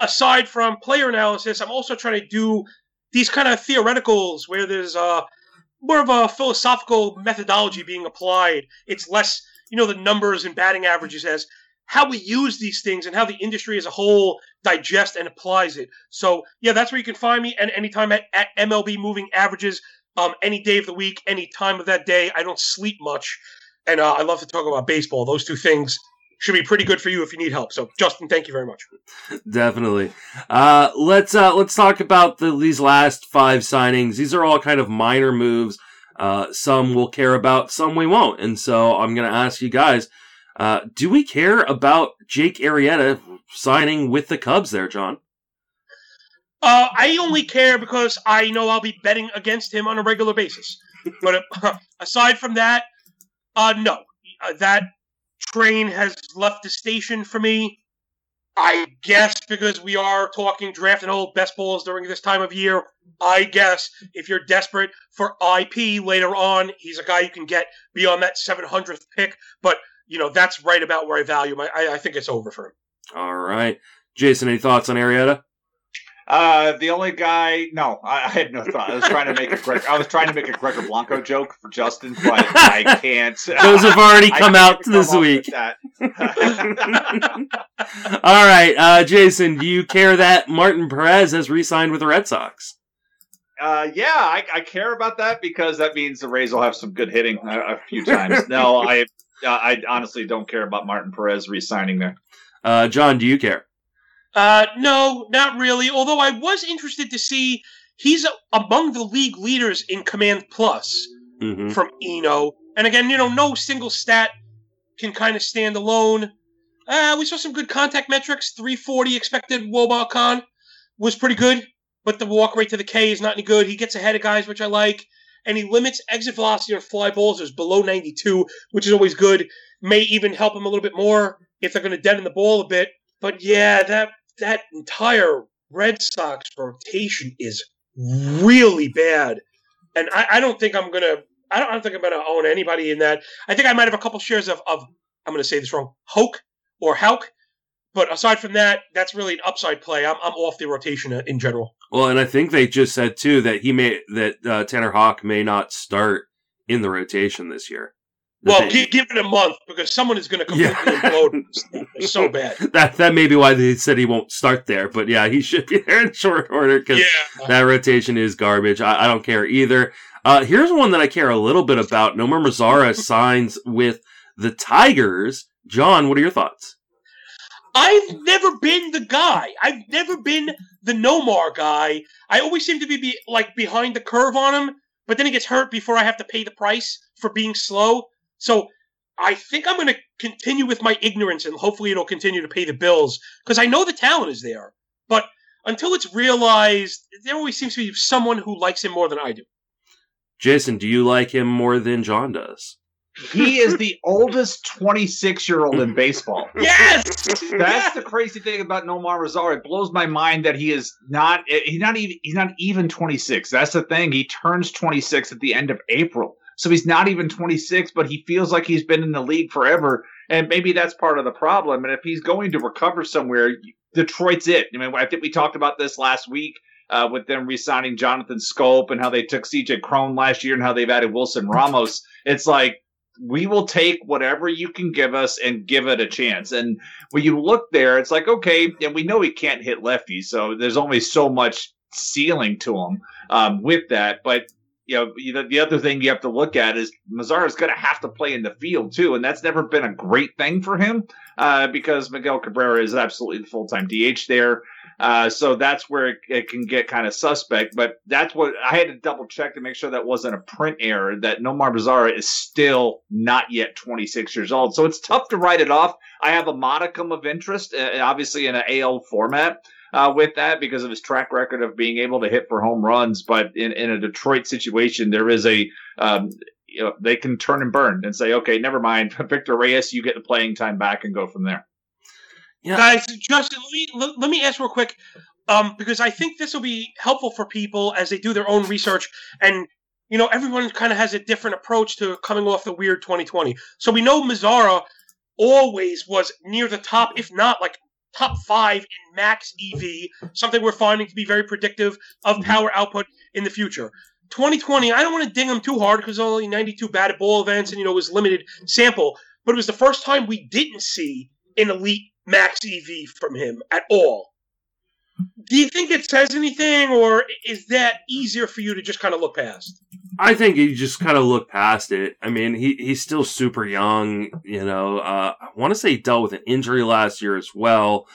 aside from player analysis, I'm also trying to do these kind of theoreticals where there's uh, more of a philosophical methodology being applied. It's less, you know, the numbers and batting averages as how we use these things and how the industry as a whole digests and applies it. So, yeah, that's where you can find me. And anytime at, at MLB Moving Averages, um, any day of the week, any time of that day. I don't sleep much, and uh, I love to talk about baseball. Those two things should be pretty good for you if you need help. So, Justin, thank you very much. Definitely. Uh, let's uh, let's talk about the, these last five signings. These are all kind of minor moves. Uh, some we'll care about, some we won't. And so I'm going to ask you guys: uh, Do we care about Jake Arrieta signing with the Cubs? There, John. Uh, I only care because I know I'll be betting against him on a regular basis. But uh, aside from that, uh, no. Uh, that train has left the station for me. I guess because we are talking draft and best balls during this time of year. I guess if you're desperate for IP later on, he's a guy you can get beyond that 700th pick. But you know that's right about where I value him. I, I think it's over for him. All right, Jason. Any thoughts on Arrieta? Uh, the only guy, no, I, I, had no thought. I was trying to make a Greg, I was trying to make a Gregor Blanco joke for Justin, but I can't. Those have already come out this week. All right, uh, Jason, do you care that Martin Perez has re-signed with the Red Sox? Uh, yeah, I, I, care about that because that means the Rays will have some good hitting a, a few times. no, I, uh, I honestly don't care about Martin Perez re-signing there. Uh, John, do you care? Uh, no, not really. Although I was interested to see he's among the league leaders in Command Plus mm-hmm. from Eno. And again, you know, no single stat can kind of stand alone. Uh, we saw some good contact metrics. 340 expected wOBAcon was pretty good, but the walk rate to the K is not any good. He gets ahead of guys, which I like. And he limits exit velocity on fly balls is below 92, which is always good. May even help him a little bit more if they're going to deaden the ball a bit. But yeah, that that entire Red Sox rotation is really bad, and I, I don't think I'm gonna. I don't, I don't think I'm gonna own anybody in that. I think I might have a couple shares of, of I'm gonna say this wrong, Hoke or Hauk. But aside from that, that's really an upside play. I'm, I'm off the rotation in general. Well, and I think they just said too that he may that uh, Tanner Houck may not start in the rotation this year. Well, give, give, it a month because someone is going to completely yeah. implode. So bad. That that may be why they said he won't start there. But yeah, he should be there in short order because yeah. that rotation is garbage. I, I don't care either. Uh, here's one that I care a little bit about. Nomar Mazara signs with the Tigers. John, what are your thoughts? I've never been the guy. I've never been the Nomar guy. I always seem to be, be like behind the curve on him, but then he gets hurt before I have to pay the price for being slow. So I think I'm going to continue with my ignorance and hopefully it'll continue to pay the bills because I know the talent is there. But until it's realized, there always seems to be someone who likes him more than I do. Jason, do you like him more than John does? He is the oldest 26 year old in baseball. Yes, That's the crazy thing about Nomar Mazar. It blows my mind that he is not. He's not even. He's not even 26. That's the thing. He turns 26 at the end of April, so he's not even 26. But he feels like he's been in the league forever, and maybe that's part of the problem. And if he's going to recover somewhere, Detroit's it. I mean, I think we talked about this last week. Uh, with them re-signing Jonathan Schoop and how they took CJ Cron last year and how they've added Wilson Ramos, it's like we will take whatever you can give us and give it a chance. And when you look there, it's like, okay, and we know he can't hit lefties, so there's only so much ceiling to him um, with that. But you know, the other thing you have to look at is Mazar is going to have to play in the field too, and that's never been a great thing for him uh, because Miguel Cabrera is absolutely the full time DH there. Uh, so that's where it, it can get kind of suspect. But that's what I had to double check to make sure that wasn't a print error. That Nomar Mazara is still not yet 26 years old. So it's tough to write it off. I have a modicum of interest, uh, obviously in an AL format. Uh, with that, because of his track record of being able to hit for home runs, but in, in a Detroit situation, there is a um, you know, they can turn and burn and say, okay, never mind, Victor Reyes, you get the playing time back and go from there. Yeah. Guys, Justin, let me, let, let me ask real quick, um, because I think this will be helpful for people as they do their own research. And, you know, everyone kind of has a different approach to coming off the weird 2020. So we know Mazara always was near the top, if not like top five in max EV, something we're finding to be very predictive of mm-hmm. power output in the future. 2020, I don't want to ding him too hard because only 92 batted ball events and, you know, it was limited sample, but it was the first time we didn't see an elite max EV from him at all. Do you think it says anything, or is that easier for you to just kind of look past? I think you just kind of look past it. I mean, he, he's still super young. You know, uh, I want to say he dealt with an injury last year as well.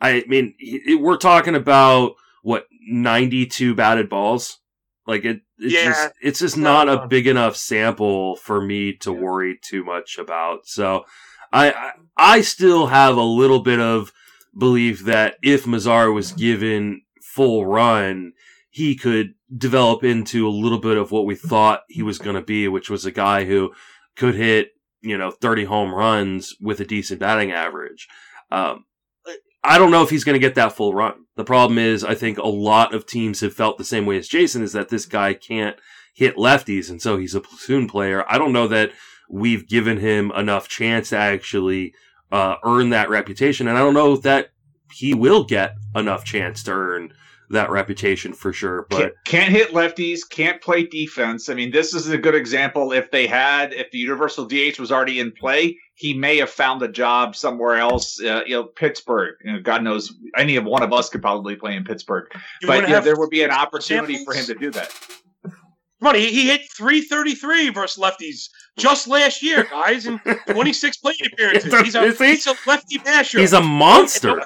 I mean, he, we're talking about what ninety-two batted balls. Like it, it's Yeah. just it's just not a big enough sample for me to worry too much about. So, I, I still have a little bit of belief that if Mazar was given full run, he could develop into a little bit of what we thought he was going to be, which was a guy who could hit, you know, 30 home runs with a decent batting average. Um, I don't know if he's going to get that full run. The problem is, I think a lot of teams have felt the same way as Jason is that this guy can't hit lefties, and so he's a platoon player. I don't know that we've given him enough chance to actually uh, earn that reputation, and I don't know that he will get enough chance to earn that reputation for sure. But can't, can't hit lefties, can't play defense. I mean, this is a good example. If they had, if the universal DH was already in play, he may have found a job somewhere else. Uh, you know, Pittsburgh. You know, God knows, any of one of us could probably play in Pittsburgh. You but yeah, there would be an opportunity for him to do that. Come on, he, he hit 333 versus lefties just last year, guys, in 26 plate appearances. He's a, he? he's a lefty basher. he's a monster.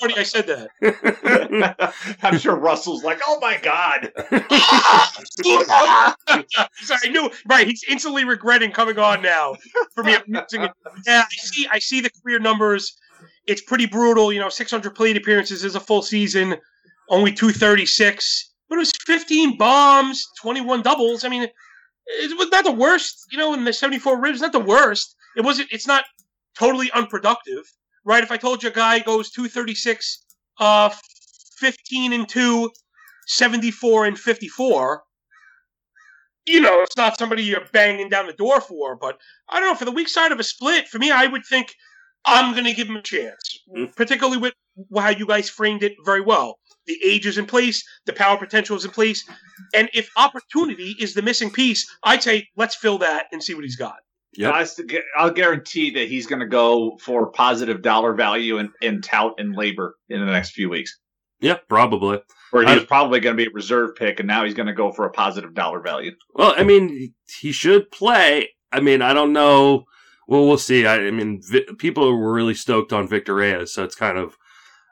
Funny I said that. I'm sure Russell's like, oh my God. Sorry, I knew. Right, he's instantly regretting coming on now for me. Yeah, I see. I see the career numbers. It's pretty brutal. You know, 600 plate appearances is a full season, only 236. But it was 15 bombs, 21 doubles. I mean, it was not the worst. You know, in the 74 ribs, not the worst. It wasn't. It's not totally unproductive, right? If I told you a guy goes 236, uh, 15 and 2, 74 and 54, you know, it's not somebody you're banging down the door for, but I don't know. For the weak side of a split, for me, I would think I'm going to give him a chance, Mm. particularly with how you guys framed it very well. The age is in place, the power potential is in place, and if opportunity is the missing piece, I'd say let's fill that and see what he's got. Yep. I st- gu- I'll guarantee that he's going to go for positive dollar value and, and tout and labor in the next few weeks. Yeah, probably. Or he was probably going to be a reserve pick, and now he's going to go for a positive dollar value. Well, I mean, he should play. I mean, I don't know. Well, we'll see. I, I mean, vi- people were really stoked on Victor Reyes, so it's kind of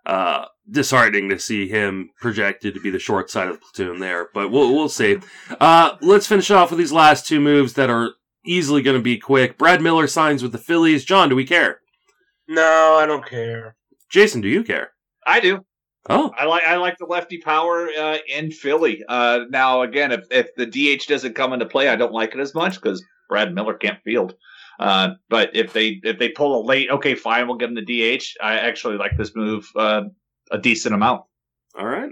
uh, disheartening to see him projected to be the short side of the platoon there. But we'll we'll see. Uh, let's finish off with these last two moves that are easily going to be quick. Brad Miller signs with the Phillies. John, do we care? No, I don't care. Jason, do you care? I do. Oh, I like I like the lefty power uh, in Philly. Uh, now again, if if the DH doesn't come into play, I don't like it as much because Brad Miller can't field. Uh, but if they if they pull a late, okay, fine, we'll give them the DH. I actually like this move uh, a decent amount. all right.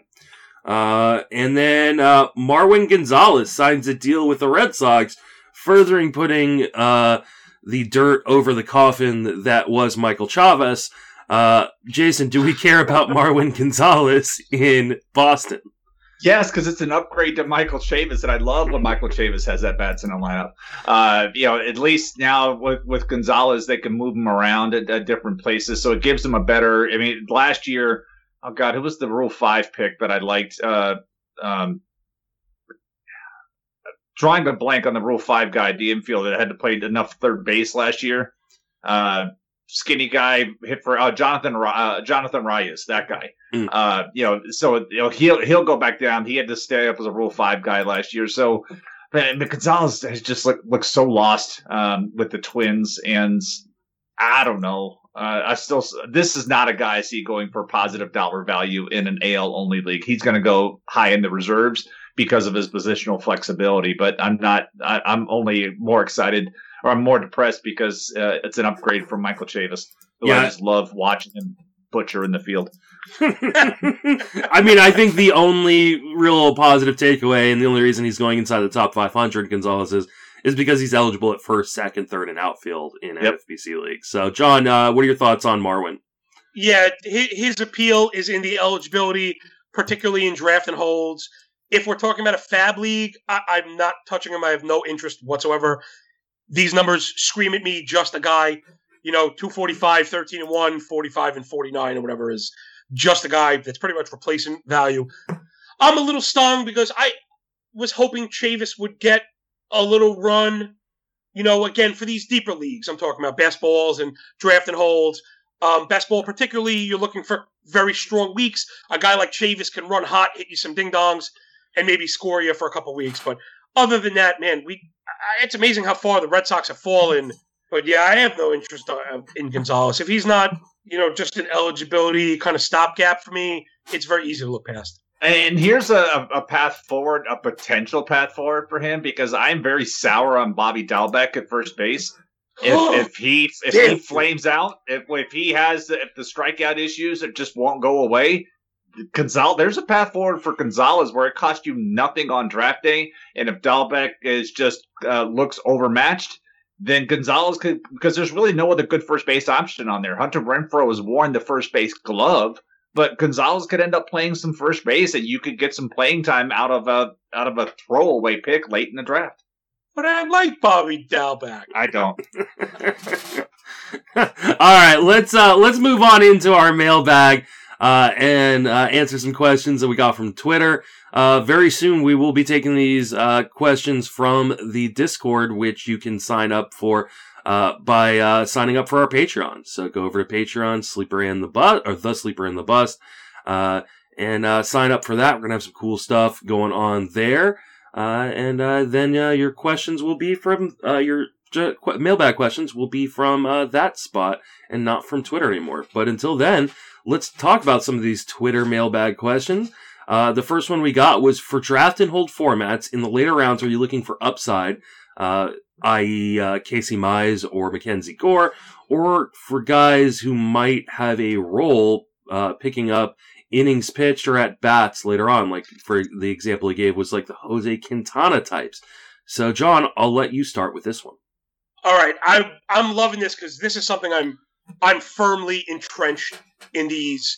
Uh, and then uh, Marwin Gonzalez signs a deal with the Red Sox, furthering putting uh, the dirt over the coffin that was Michael Chavis. Jason, do we care about Marwin Gonzalez in Boston? Yes, because it's an upgrade to Michael Chavis, and I love when Michael Chavis has that bats in the lineup. Uh, you know, at least now with, with Gonzalez, they can move him around at, at different places, so it gives them a better. I mean, last year, oh god, who was the Rule Five pick that I liked? Uh, um, drawing a blank on the Rule Five guy, the infield that had to play enough third base last year. Uh, skinny guy hit for uh, Jonathan uh, Jonathan Reyes, that guy. Mm. Uh, you know, so you know he'll he'll go back down. He had to stay up as a Rule Five guy last year. So, man, Gonzalez has just looked looked so lost um, with the Twins, and I don't know. Uh, I still this is not a guy I see going for positive dollar value in an AL only league. He's going to go high in the reserves because of his positional flexibility. But I'm not. I, I'm only more excited or I'm more depressed because uh, it's an upgrade from Michael Chavis, who Yeah. I just love watching him butcher in the field. I mean, I think the only real positive takeaway and the only reason he's going inside the top 500, Gonzalez is, is because he's eligible at first, second, third, and outfield in Yep. NFBC league. So, John, uh, what are your thoughts on Marwin? Yeah, his, his appeal is in the eligibility, particularly in draft and holds. If we're talking about a fab league, I, I'm not touching him. I have no interest whatsoever. These numbers scream at me just a guy, you know, 245, 13 and 1, 45 and 49, or whatever is just a guy that's pretty much replacing value. I'm a little stung because I was hoping Chavis would get a little run, you know, again, for these deeper leagues. I'm talking about best balls and draft and holds. Um, best ball, particularly, you're looking for very strong weeks. A guy like Chavis can run hot, hit you some ding dongs, and maybe score you for a couple weeks. But other than that, man, we it's amazing how far the Red Sox have fallen. But yeah, I have no interest uh, in Gonzalez. If he's not, you know, just an eligibility kind of stopgap for me, it's very easy to look past. And here's a, a path forward, a potential path forward for him because I'm very sour on Bobby Dalbec at first base. If, if he if he flames out, if if he has the, if the strikeout issues it just won't go away, Gonzalez there's a path forward for Gonzalez where it costs you nothing on draft day, and if Dalbec is just uh, looks overmatched, then Gonzalez could because there's really no other good first base option on there. Hunter Renfroe has worn the first base glove, but Gonzalez could end up playing some first base, and you could get some playing time out of a out of a throwaway pick late in the draft. But I like Bobby Dalbec. I don't. All right, let's uh, let's move on into our mailbag uh, and uh, answer some questions that we got from Twitter. Uh, very soon, we will be taking these uh, questions from the Discord, which you can sign up for uh, by uh, signing up for our Patreon. So go over to Patreon, Sleeper and the Bust, or the Sleeper and the Bust, and sign up for that. We're gonna have some cool stuff going on there, and then your questions will be from your mailbag questions will be from that spot and not from Twitter anymore. But until then, let's talk about some of these Twitter mailbag questions. Uh, the first one we got was for draft and hold formats in the later rounds. Are you looking for upside, uh, i.e., uh, Casey Mize or Mackenzie Gore, or for guys who might have a role uh, picking up innings pitched or at bats later on? Like for the example he gave was like the Jose Quintana types. So, John, I'll let you start with this one. All right, I I'm loving this because this is something I'm I'm firmly entrenched in these,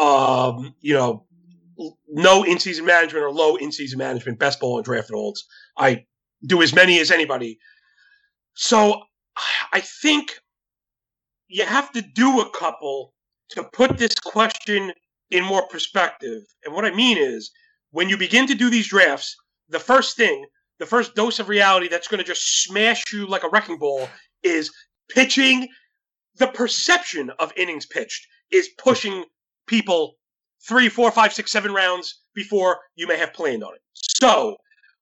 um, you know, no in season management or low in season management, best ball and draft holds. I do as many as anybody. So I think you have to do a couple to put this question in more perspective. And what I mean is, when you begin to do these drafts, the first thing, the first dose of reality that's going to just smash you like a wrecking ball is pitching. The perception of innings pitched is pushing people three, four, five, six, seven rounds before you may have planned on it. So,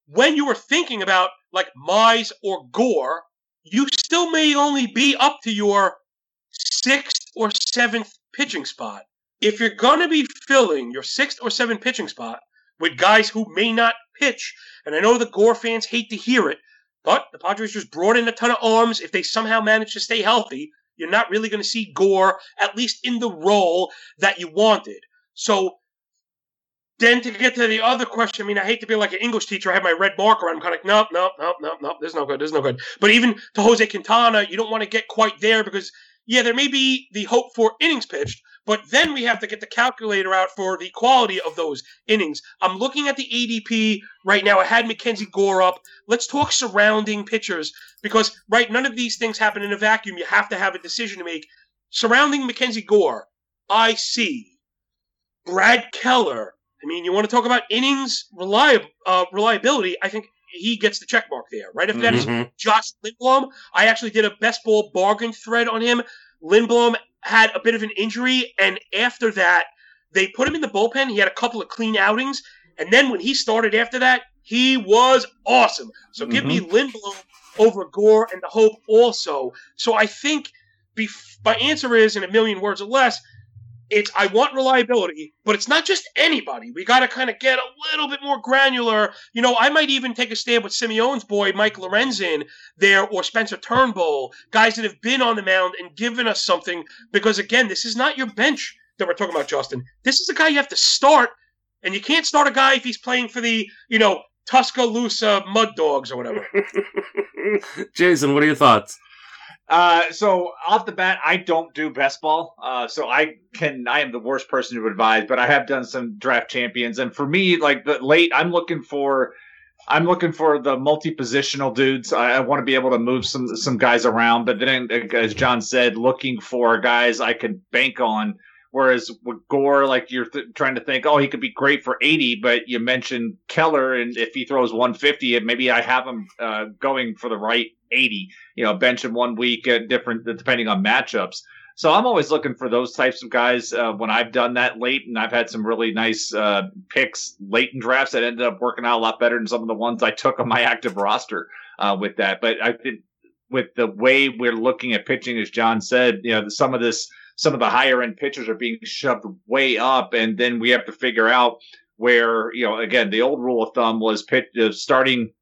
when you are thinking about like Mize or Gore, you still may only be up to your sixth or seventh pitching spot. If you're going to be filling your sixth or seventh pitching spot with guys who may not pitch, and I know the Gore fans hate to hear it, but the Padres just brought in a ton of arms. If they somehow manage to stay healthy, you're not really going to see Gore, at least in the role that you wanted. So then to get to the other question, I mean, I hate to be like an English teacher. I have my red marker. I'm kind of like, nope, nope, nope, nope, nope. This is no good. This is no good. But even to Jose Quintana, you don't want to get quite there because, yeah, there may be the hope for innings pitched, but then we have to get the calculator out for the quality of those innings. I'm looking at the ADP right now. I had Mackenzie Gore up. Let's talk surrounding pitchers because, right, none of these things happen in a vacuum. You have to have a decision to make. Surrounding Mackenzie Gore, I see Brad Keller I mean, you want to talk about innings reliab- uh, reliability? I think he gets the check mark there. Right after mm-hmm. that is Josh Lindblom. I actually did a best ball bargain thread on him. Lindblom had a bit of an injury, and after that, they put him in the bullpen. He had a couple of clean outings, and then when he started after that, he was awesome. So mm-hmm. give me mm-hmm. Lindblom over Gore and the hope also. So I think bef- my answer is in a million words or less it's I want reliability, but it's not just anybody. We got to kind of get a little bit more granular. You know, I might even take a stand with Simeone's boy Mike Lorenzen there, or Spencer Turnbull, guys that have been on the mound and given us something. Because again, this is not your bench that we're talking about, Justin. This is a guy you have to start, and you can't start a guy if he's playing for the you know Tuscaloosa Mud Dogs or whatever. Jason, what are your thoughts? Uh, so off the bat, I don't do best ball. Uh, so I can, I am the worst person to advise, but I have done some draft champions. And for me, like the late, I'm looking for, I'm looking for the multi-positional dudes. I, I want to be able to move some, some guys around, but then as John said, looking for guys I can bank on. Whereas with Gore, like you're th- trying to think, oh, he could be great for 80, but you mentioned Keller, and if he throws 150, maybe I have him uh, going for the right 80, you know, bench him one week, at different depending on matchups. So I'm always looking for those types of guys uh, when I've done that late, and I've had some really nice uh, picks late in drafts that ended up working out a lot better than some of the ones I took on my active roster uh, with that. But I think with the way we're looking at pitching, as John said, you know, some of this some of the higher end pitchers are being shoved way up, and then we have to figure out where you know again the old rule of thumb was pitch, uh, starting uh,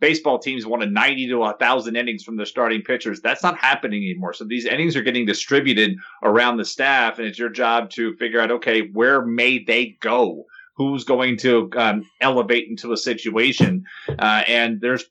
baseball teams wanted 90 to 1,000 innings from their starting pitchers. That's not happening anymore. So these innings are getting distributed around the staff, and it's your job to figure out, okay, where may they go? Who's going to um, elevate into a situation? Uh, and there's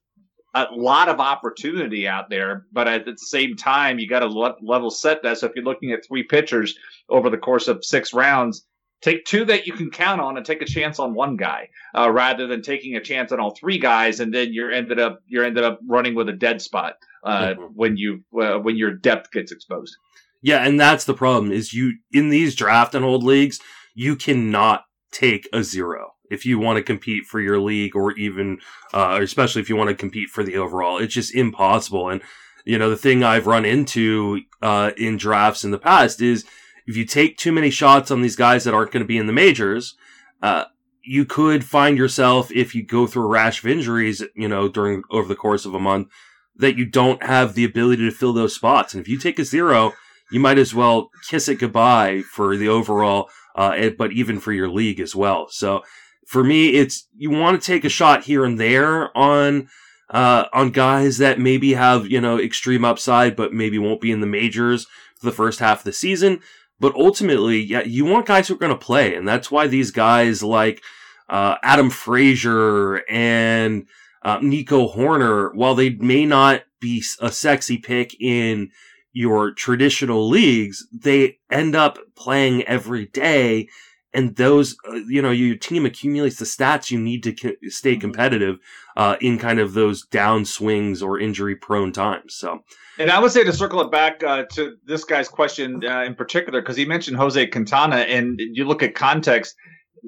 a lot of opportunity out there, but at the same time, you got to le- level set that. So if you're looking at three pitchers over the course of six rounds, take two that you can count on and take a chance on one guy, uh, rather than taking a chance on all three guys and then you're ended up you're ended up running with a dead spot uh, mm-hmm. when you uh, when your depth gets exposed. Yeah, and that's the problem is you in these draft and hold leagues, you cannot take a zero if you want to compete for your league or even uh, especially if you want to compete for the overall it's just impossible and you know the thing i've run into uh, in drafts in the past is if you take too many shots on these guys that aren't going to be in the majors uh, you could find yourself if you go through a rash of injuries you know during over the course of a month that you don't have the ability to fill those spots and if you take a zero you might as well kiss it goodbye for the overall uh, but even for your league as well so for me, it's you want to take a shot here and there on uh, on guys that maybe have you know extreme upside, but maybe won't be in the majors for the first half of the season. But ultimately, yeah, you want guys who are going to play, and that's why these guys like uh, Adam Frazier and uh, Nico Hoerner, while they may not be a sexy pick in your traditional leagues, they end up playing every day and those uh, you know your team accumulates the stats you need to co- stay mm-hmm. competitive uh, in kind of those down swings or injury prone times so and i would say to circle it back uh, to this guy's question uh, in particular because he mentioned jose quintana and you look at context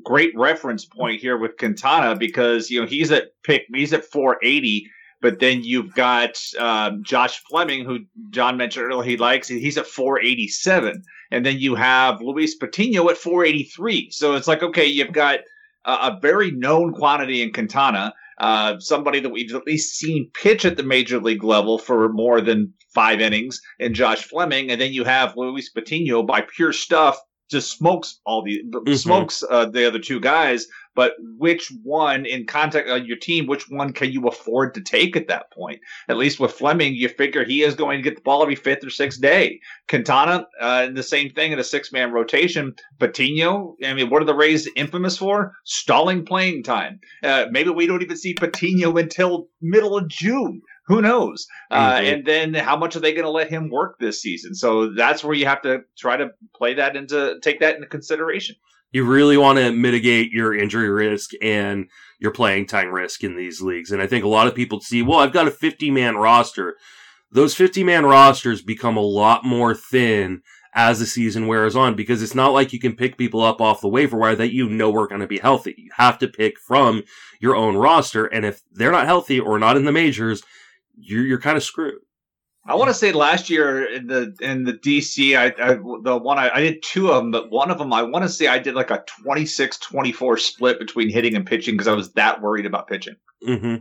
great reference point here with quintana because you know he's at pick he's at 480 but then you've got um, Josh Fleming, who John mentioned earlier, he likes. He's at 487 and then you have Luis Patino at 483. So it's like, okay, you've got a, a very known quantity in Quintana. uh, somebody that we've at least seen pitch at the major league level for more than five innings, and Josh Fleming, and then you have Luis Patino by pure stuff just smokes all the mm-hmm. smokes uh, the other two guys. But which one in contact on your team? Which one can you afford to take at that point? At least with Fleming, you figure he is going to get the ball every fifth or sixth day. Quintana, uh, the same thing in a six man rotation. Patino, I mean, what are the Rays infamous for? Stalling playing time. Uh, maybe we don't even see Patino until middle of June. Who knows? Uh, mm-hmm. Uh, and then how much are they going to let him work this season? So that's where you have to try to play that into take that into consideration. You really want to mitigate your injury risk and your playing time risk in these leagues. And I think a lot of people see, well, I've got a 50 man roster. Those 50 man rosters become a lot more thin as the season wears on because it's not like you can pick people up off the waiver wire that you know are going to be healthy. You have to pick from your own roster. And if they're not healthy or not in the majors, you're you're kind of screwed. I want to say last year in the in the DC, I, I the one I, I, did two of them, but one of them I want to say I did like a 26-24 split between hitting and pitching because I was that worried about pitching. Mm-hmm.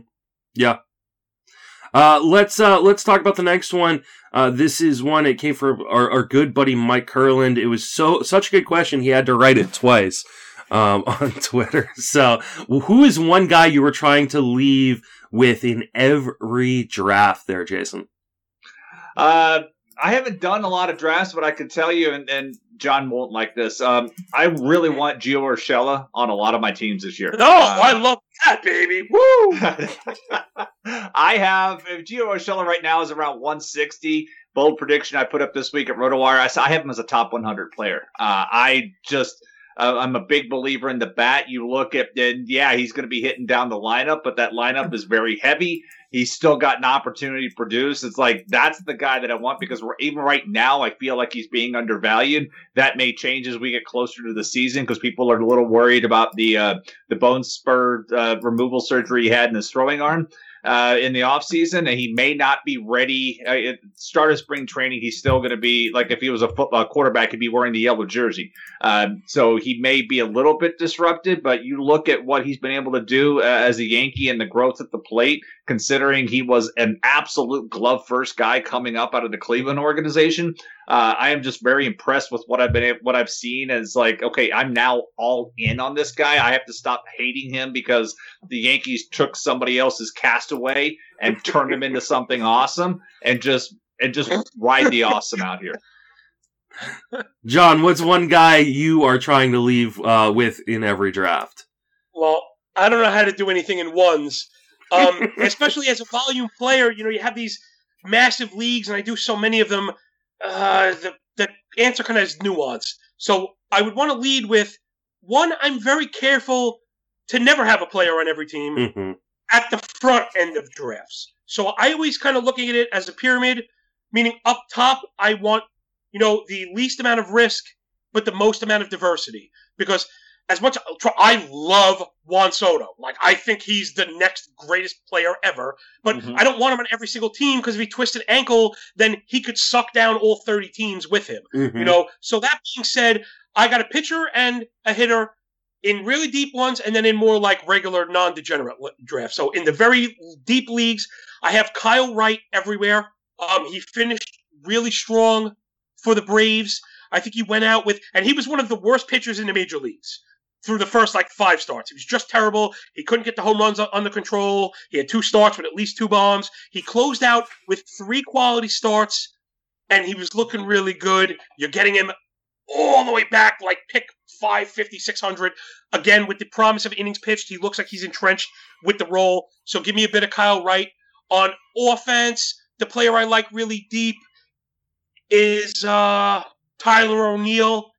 Yeah. Uh, let's uh, let's talk about the next one. Uh, this is one it came from our, our good buddy Mike Curland. It was so such a good question he had to write it twice um, on Twitter. So, who is one guy you were trying to leave? With in every draft there, Jason? Uh, I haven't done a lot of drafts, but I can tell you, and, and John won't like this. Um, I really want Gio Urshela on a lot of my teams this year. Oh, uh, I love that, baby! Woo! I have if Gio Urshela right now is around 160. Bold prediction I put up this week at RotoWire. I, I have him as a top 100 player. Uh, I just I'm a big believer in the bat. You look at, and yeah, he's going to be hitting down the lineup, but that lineup is very heavy. He's still got an opportunity to produce. It's like that's the guy that I want because we're even right now. I feel like he's being undervalued. That may change as we get closer to the season because people are a little worried about the uh, the bone spur uh, removal surgery he had in his throwing arm uh, in the offseason, and he may not be ready. Uh, start of spring training, he's still going to be like if he was a football quarterback, he'd be wearing the yellow jersey. Um, so he may be a little bit disrupted, but you look at what he's been able to do uh, as a Yankee and the growth at the plate, considering he was an absolute glove first guy coming up out of the Cleveland organization uh, I am just very impressed with what I've been what I've seen. As like, okay, I'm now all in on this guy. I have to stop hating him because the Yankees took somebody else's castaway and turned him into something awesome, and just and just ride the awesome out here. John, what's one guy you are trying to leave uh, with in every draft? Well, I don't know how to do anything in ones, um, especially as a volume player. You know, you have these massive leagues, and I do so many of them uh, the the answer kind of has nuance. So I would want to lead with one. I'm very careful to never have a player on every team mm-hmm. at the front end of drafts. So I always kind of looking at it as a pyramid, meaning up top I want you know the least amount of risk but the most amount of diversity because as much I love Juan Soto. Like I think he's the next greatest player ever, but mm-hmm. I don't want him on every single team because if he twisted ankle, then he could suck down all 30 teams with him. Mm-hmm. You know. So that being said, I got a pitcher and a hitter in really deep ones, and then in more like regular non-degenerate drafts. So in the very deep leagues, I have Kyle Wright everywhere. Um, he finished really strong for the Braves. I think he went out with, and he was one of the worst pitchers in the major leagues through the first like five starts. He was just terrible. He couldn't get the home runs under control. He had two starts with at least two bombs. He closed out with three quality starts, and he was looking really good. You're getting him all the way back, like pick 550, 600. Again, with the promise of innings pitched, he looks like he's entrenched with the role. So give me a bit of Kyle Wright. On offense, the player I like really deep is uh, Tyler O'Neill.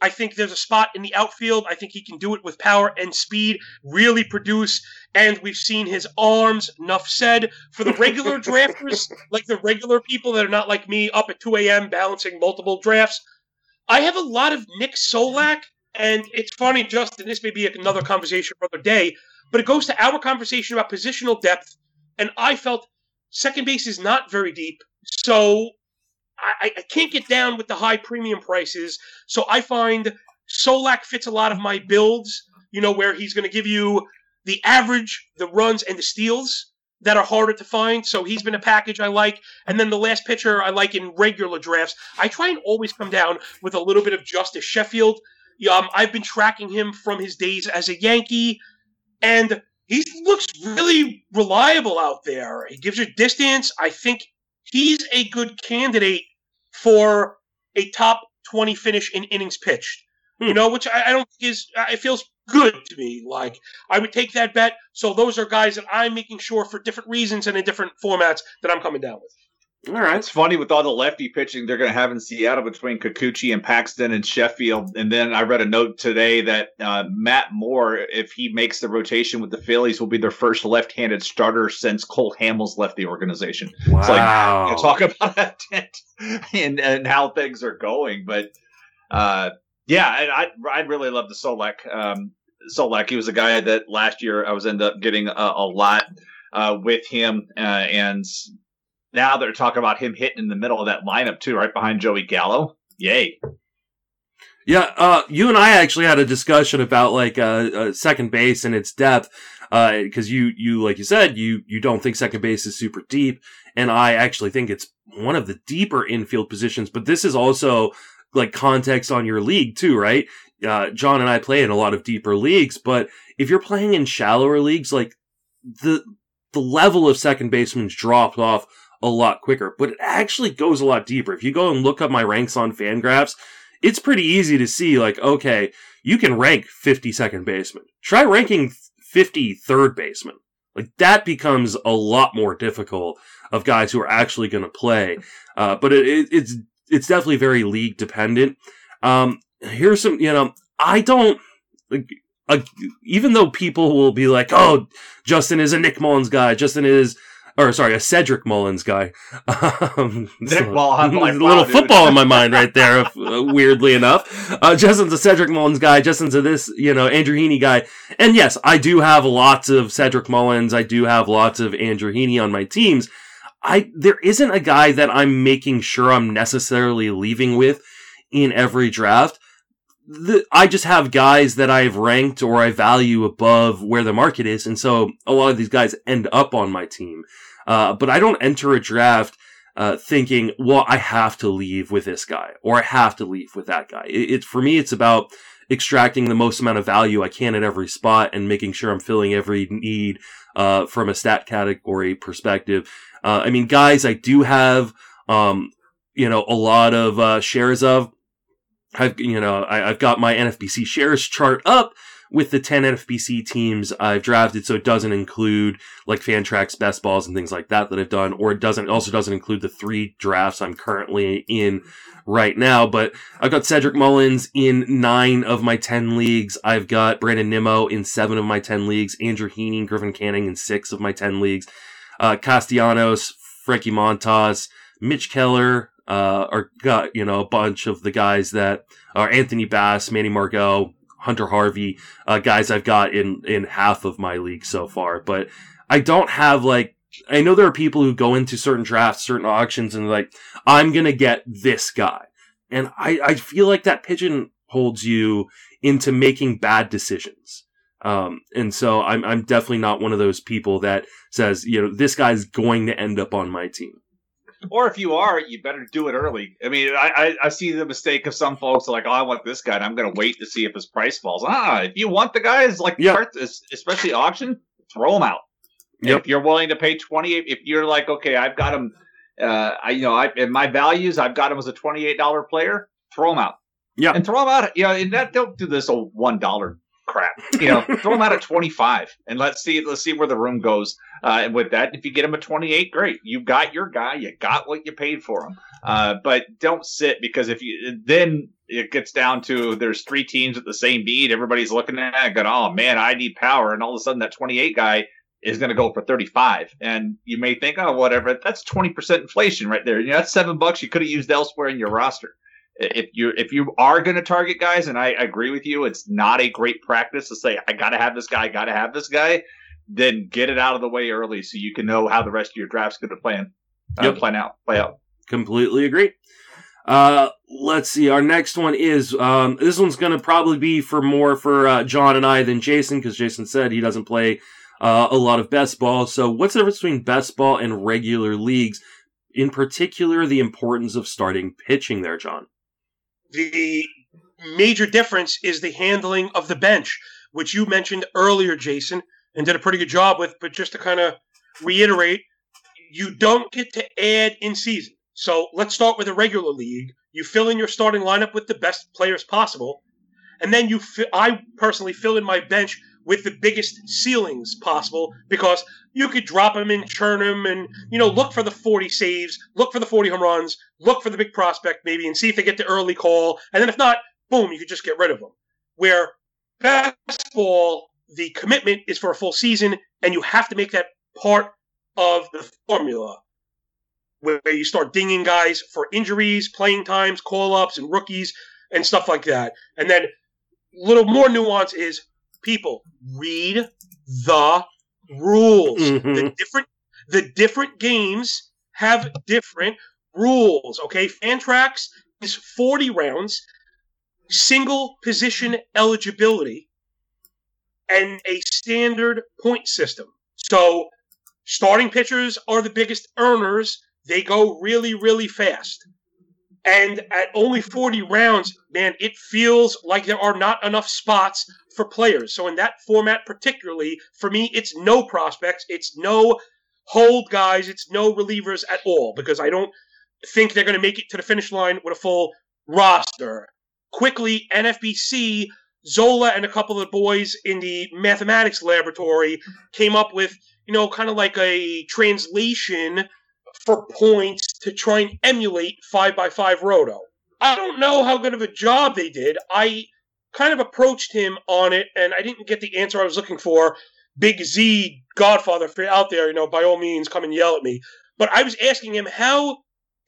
I think there's a spot in the outfield. I think he can do it with power and speed, really produce. And we've seen his arms, enough said. For the regular drafters, like the regular people that are not like me up at 2 a.m. balancing multiple drafts, I have a lot of Nick Solak. And it's funny, Justin, this may be another conversation for another day, but it goes to our conversation about positional depth. And I felt second base is not very deep. So I, I can't get down with the high premium prices. So I find Solak fits a lot of my builds, you know, where he's going to give you the average, the runs, and the steals that are harder to find. So he's been a package I like. And then the last pitcher I like in regular drafts. I try and always come down with a little bit of Justus Sheffield. Um, I've been tracking him from his days as a Yankee, and he looks really reliable out there. He gives you distance. I think he's a good candidate for a top 20 finish in innings pitched. Hmm. You know, which I, I don't think is, uh, it feels good to me. Like, I would take that bet. So those are guys that I'm making sure for different reasons and in different formats that I'm coming down with. All right. It's funny with all the lefty pitching they're going to have in Seattle between Kikuchi and Paxton and Sheffield. And then I read a note today that uh, Matt Moore, if he makes the rotation with the Phillies, will be their first left-handed starter since Cole Hamels left the organization. Wow. It's like you know, talk about that and and how things are going. But uh, yeah, I I really love the Solak. Um, Solak, he was a guy that last year I was end up getting a, a lot uh, with him, uh, and now they're talking about him hitting in the middle of that lineup too, right behind Joey Gallo. Yay! Yeah, uh, you and I actually had a discussion about like uh, uh, second base and its depth, because uh, you you like you said you you don't think second base is super deep, and I actually think it's one of the deeper infield positions. But this is also like context on your league too, right? Uh, John and I play in a lot of deeper leagues, but if you're playing in shallower leagues, like the the level of second baseman dropped off a lot quicker, but it actually goes a lot deeper. If you go and look up my ranks on Fangraphs, it's pretty easy to see, like, okay, you can rank 50 second baseman. Try ranking 50 third baseman. Like, that becomes a lot more difficult of guys who are actually going to play. Uh, but it, it, it's, it's definitely very league dependent. Um, here's some, you know, I don't, like, uh, even though people will be like, oh, Justin is a Nick Mullins guy, Justin is or sorry, a Cedric Mullins guy. Um, so, like, a little football in my mind right there, uh, weirdly enough. Uh, Justin's a Cedric Mullins guy. Justin's a this, you know, Andrew Heaney guy. And yes, I do have lots of Cedric Mullins. I do have lots of Andrew Heaney on my teams. I there isn't a guy that I'm making sure I'm necessarily leaving with in every draft. The, I just have guys that I've ranked or I value above where the market is, and so a lot of these guys end up on my team. Uh, but I don't enter a draft uh, thinking, well, I have to leave with this guy or I have to leave with that guy. It, it, for me, it's about extracting the most amount of value I can at every spot and making sure I'm filling every need uh, from a stat category perspective. Uh, I mean, guys, I do have, um, you know, a lot of uh, shares of. I've, you know, I, have got my NFBC shares chart up with the 10 NFBC teams I've drafted, so it doesn't include like Fantrax best balls and things like that that I've done, or it doesn't, also doesn't include the three drafts I'm currently in right now. But I've got Cedric Mullins in nine of my 10 leagues. I've got Brandon Nimmo in seven of my 10 leagues, Andrew Heaney, Griffin Canning in six of my 10 leagues, uh, Castellanos, Frankie Montas, Mitch Keller, uh, are got, you know, a bunch of the guys that are Anthony Bass, Manny Margot, Hunter Harvey, uh, guys I've got in in half of my league so far. But I don't have like I know there are people who go into certain drafts, certain auctions, and like I'm gonna get this guy, and I I feel like that pigeon holds you into making bad decisions. Um, and so I'm I'm definitely not one of those people that says you know this guy's going to end up on my team or if you are, you better do it early. I mean, I, I, I see the mistake of some folks are like, oh, I want this guy, and I'm going to wait to see if his price falls. Ah, if you want the guys like especially auction, throw them out. Yep. If you're willing to pay twenty, if you're like, okay, I've got him, uh, I you know, I in my values, I've got him as a twenty eight dollar player, throw him out. Yeah, and throw them out. You know, and that don't do this old one dollar crap. You know, throw him out at 25 and let's see let's see where the room goes uh, with that. If you get him at 28, great. You got your guy. You got what you paid for him. Uh, but don't sit because if you then it gets down to there's three teams at the same need. Everybody's looking at it, going, "Oh man, I need power," and all of a sudden that 28 guy is going to go for 35 and you may think oh whatever that's 20% inflation right there you know that's seven bucks you could have used elsewhere in your roster if you if you are going to target guys, and I agree with you, it's not a great practice to say I got to have this guy, got to have this guy. Then get it out of the way early so you can know how the rest of your draft's going to plan uh, yep. plan out, play out. Completely agree. Uh, let's see. Our next one is um, this one's going to probably be for more for uh, John and I than Jason because Jason said he doesn't play uh, a lot of best ball. So, what's the difference between best ball and regular leagues? In particular, the importance of starting pitching there, John. The major difference is the handling of the bench, which you mentioned earlier, Jason, and did a pretty good job with. But just to kind of reiterate, you don't get to add in season. So let's start with a regular league. You fill in your starting lineup with the best players possible, and then you. Fi- I personally fill in my bench with the biggest ceilings possible because you could drop them and churn them and you know look for the 40 saves, look for the 40 home runs, look for the big prospect maybe, and see if they get the early call, and then if not, boom, you could just get rid of them. Where best ball, the commitment is for a full season, and you have to make that part of the formula where you start dinging guys for injuries, playing times, call ups, and rookies and stuff like that. And then a little more nuance is people read the rules. Mhm. The different the different games have different rules. Okay, Fantrax is 40 rounds, single position eligibility, and a standard point system. So starting pitchers are the biggest earners. They go really, really fast. And at only 40 rounds, man, it feels like there are not enough spots for players. So in that format, particularly, for me, it's no prospects, it's no hold guys, it's no relievers at all, because I don't think they're going to make it to the finish line with a full roster. Quickly, NFBC, Zola and a couple of the boys in the mathematics laboratory came up with, you know, kind of like a translation for points to try and emulate 5x5 Roto. I don't know how good of a job they did. I kind of approached him on it, and I didn't get the answer I was looking for. Big Z, Godfather, out there, you know, by all means, come and yell at me. But I was asking him, how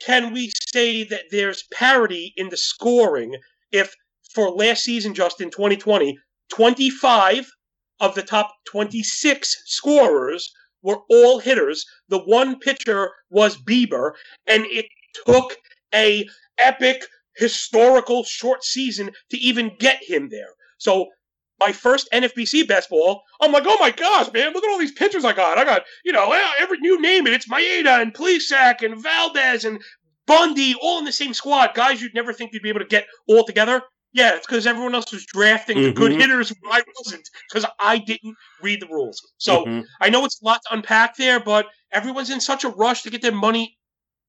can we say that there's parity in the scoring if for last season, just in 2020, 25 of the top 26 scorers were all hitters. The one pitcher was Bieber, and it took a epic historical short season to even get him there. So my first NFBC best ball, I'm like, oh my gosh, man, look at all these pitchers I got. I got, you know, every you name it, it's Maeda and Plesac and Valdez and Bundy, all in the same squad. Guys you'd never think you'd be able to get all together. Yeah, it's because everyone else was drafting the good hitters I wasn't, because I didn't read the rules. So Mhm. I know it's a lot to unpack there, but everyone's in such a rush to get their money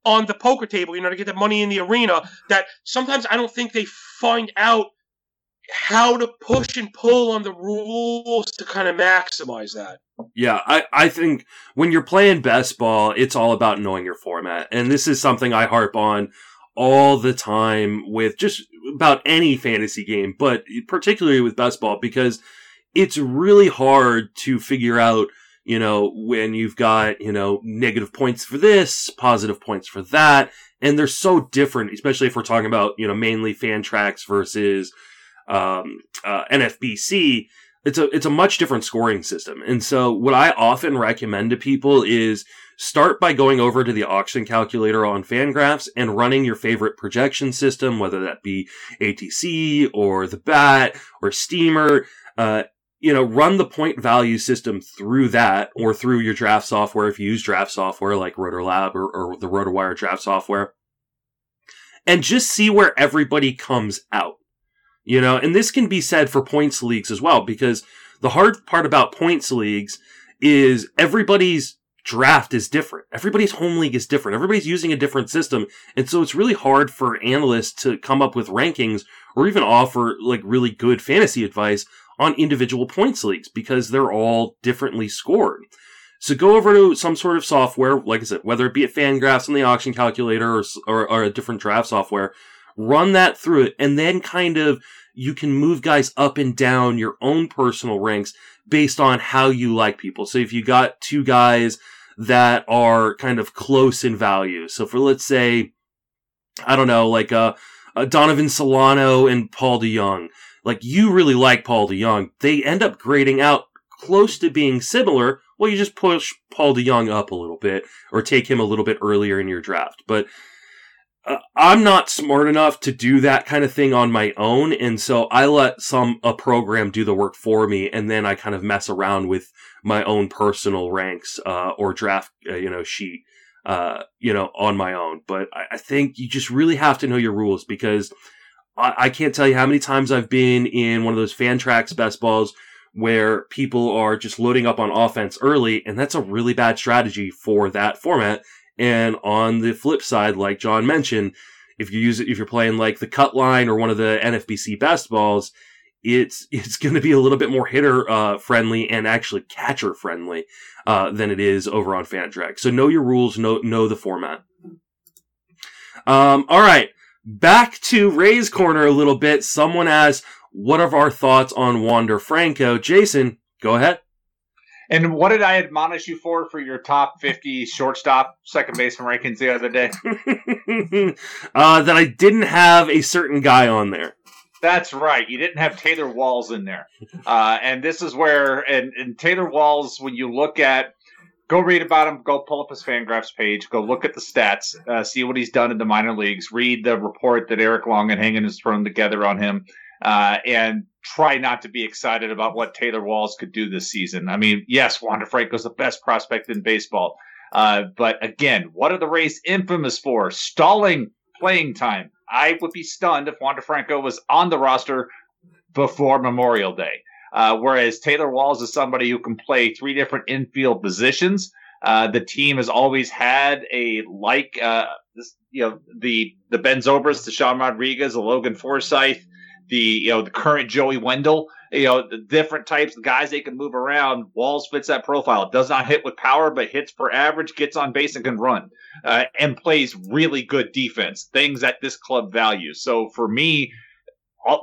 on the poker table, you know, to get their money in the arena, that sometimes I don't think they find out how to push and pull on the rules to kind of maximize that. Yeah, I, I think when you're playing best ball, it's all about knowing your format. And this is something I harp on all the time with just about any fantasy game, but particularly with best ball because it's really hard to figure out, you know, when you've got, you know, negative points for this, positive points for that. And they're so different, especially if we're talking about, you know, mainly Fantrax versus, um, uh, NFBC it's a it's a much different scoring system. And so what I often recommend to people is start by going over to the auction calculator on Fangraphs and running your favorite projection system, whether that be ATC or the BAT or Steamer. Uh, you know, run the point value system through that or through your draft software if you use draft software like RotoLab or, or the RotoWire draft software. And just see where everybody comes out. You know, and this can be said for points leagues as well, because the hard part about points leagues is everybody's draft is different. Everybody's home league is different. Everybody's using a different system. And so it's really hard for analysts to come up with rankings or even offer like really good fantasy advice on individual points leagues because they're all differently scored. So go over to some sort of software, like I said, whether it be at Fangraphs on the auction calculator or, or, or a different draft software, run that through it, and then kind of you can move guys up and down your own personal ranks based on how you like people. So if you got two guys that are kind of close in value, so for let's say, I don't know, like uh, uh Donovan Solano and Paul DeJong, like you really like Paul DeJong, they end up grading out close to being similar. Well, you just push Paul DeJong up a little bit or take him a little bit earlier in your draft, but uh, I'm not smart enough to do that kind of thing on my own, and so I let some a program do the work for me, and then I kind of mess around with my own personal ranks uh, or draft, uh, you know, sheet, uh, you know, on my own. But I, I, think you just really have to know your rules because I, I can't tell you how many times I've been in one of those Fantrax best balls where people are just loading up on offense early, and that's a really bad strategy for that format and on the flip side, like John mentioned, if you use it, if you're playing like the cut line or one of the NFBC best balls, it's it's going to be a little bit more hitter uh, friendly and actually catcher friendly uh, than it is over on Fantrax. So know your rules, know know the format. Um, all right, back to Ray's corner a little bit. Someone asked, "What are our thoughts on Wander Franco?" Jason, go ahead. And what did I admonish you for for your top 50 shortstop second baseman rankings the other day? uh, that I didn't have a certain guy on there. That's right. You didn't have Taylor Walls in there. Uh, and this is where, and, and Taylor Walls, when you look at, go read about him, go pull up his Fangraphs page, go look at the stats, uh, see what he's done in the minor leagues, read the report that Eric Long and Longenhagen has thrown together on him. Uh, and try not to be excited about what Taylor Walls could do this season. I mean, yes, Wander Franco's the best prospect in baseball. Uh, but again, what are the Rays infamous for? Stalling playing time. I would be stunned if Wander Franco was on the roster before Memorial Day. Uh, whereas Taylor Walls is somebody who can play three different infield positions. Uh, the team has always had a like, uh, this, you know, the the Ben Zobrist, the Sean Rodriguez, the Logan Forsythe, the you know the current Joey Wendle, you know the different types of guys they can move around. Walls fits that profile. Does not hit with power, but hits for average, gets on base and can run, uh, and plays really good defense. Things that this club values. So for me,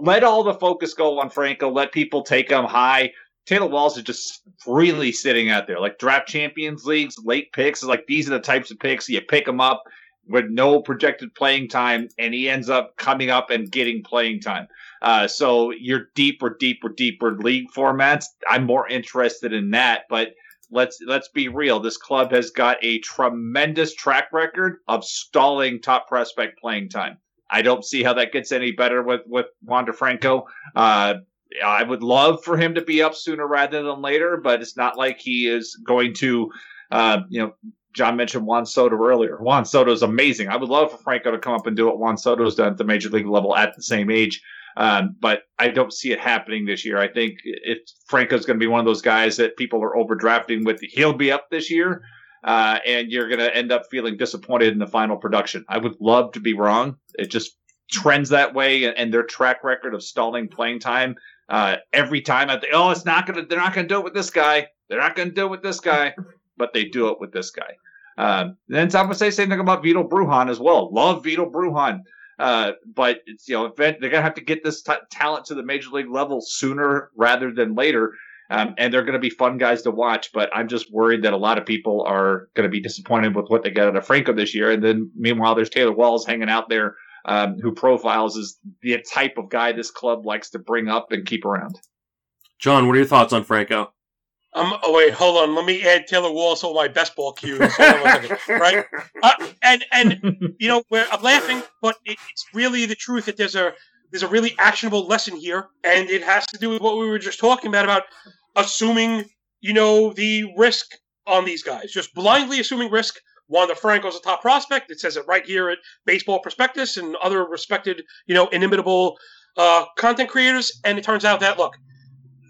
let all the focus go on Franco. Let people take him high. Taylor Walls is just freely sitting out there, like draft champions leagues, late picks. Like these are the types of picks you pick them up with no projected playing time, and he ends up coming up and getting playing time. Uh, so your deeper, deeper, deeper league formats, I'm more interested in that. But let's let's be real. This club has got a tremendous track record of stalling top prospect playing time. I don't see how that gets any better with with Wander Franco. Uh, I would love for him to be up sooner rather than later, but it's not like he is going to, uh, you know, John mentioned Juan Soto earlier. Juan Soto is amazing. I would love for Franco to come up and do what Juan Soto's done at the major league level at the same age. Um, but I don't see it happening this year. I think if Franco's going to be one of those guys that people are overdrafting with, he'll be up this year. Uh, and you're going to end up feeling disappointed in the final production. I would love to be wrong. It just trends that way, and, their track record of stalling playing time uh, every time. I think, oh, it's not going to. They're not going to do it with this guy. They're not going to do it with this guy, but they do it with this guy. Um, then I'm going to say same thing about Vito Bruján as well. Love Vito Bruján. Uh, but it's you know they're gonna have to get this t- talent to the major league level sooner rather than later. Um, and they're going to be fun guys to watch, but I'm just worried that a lot of people are going to be disappointed with what they got out of Franco this year. And then meanwhile, there's Taylor Walls hanging out there, um, who profiles as the type of guy this club likes to bring up and keep around. John, what are your thoughts on Franco? Um, oh wait, hold on. Let me add Taylor Walls to my best ball queues. right? Uh, and and you know, I'm laughing, but it, it's really the truth that there's a there's a really actionable lesson here, and it has to do with what we were just talking about about assuming you know the risk on these guys, just blindly assuming risk. Wander Franco's a top prospect. It says it right here at Baseball Prospectus and other respected, you know, inimitable uh, content creators. And it turns out that look,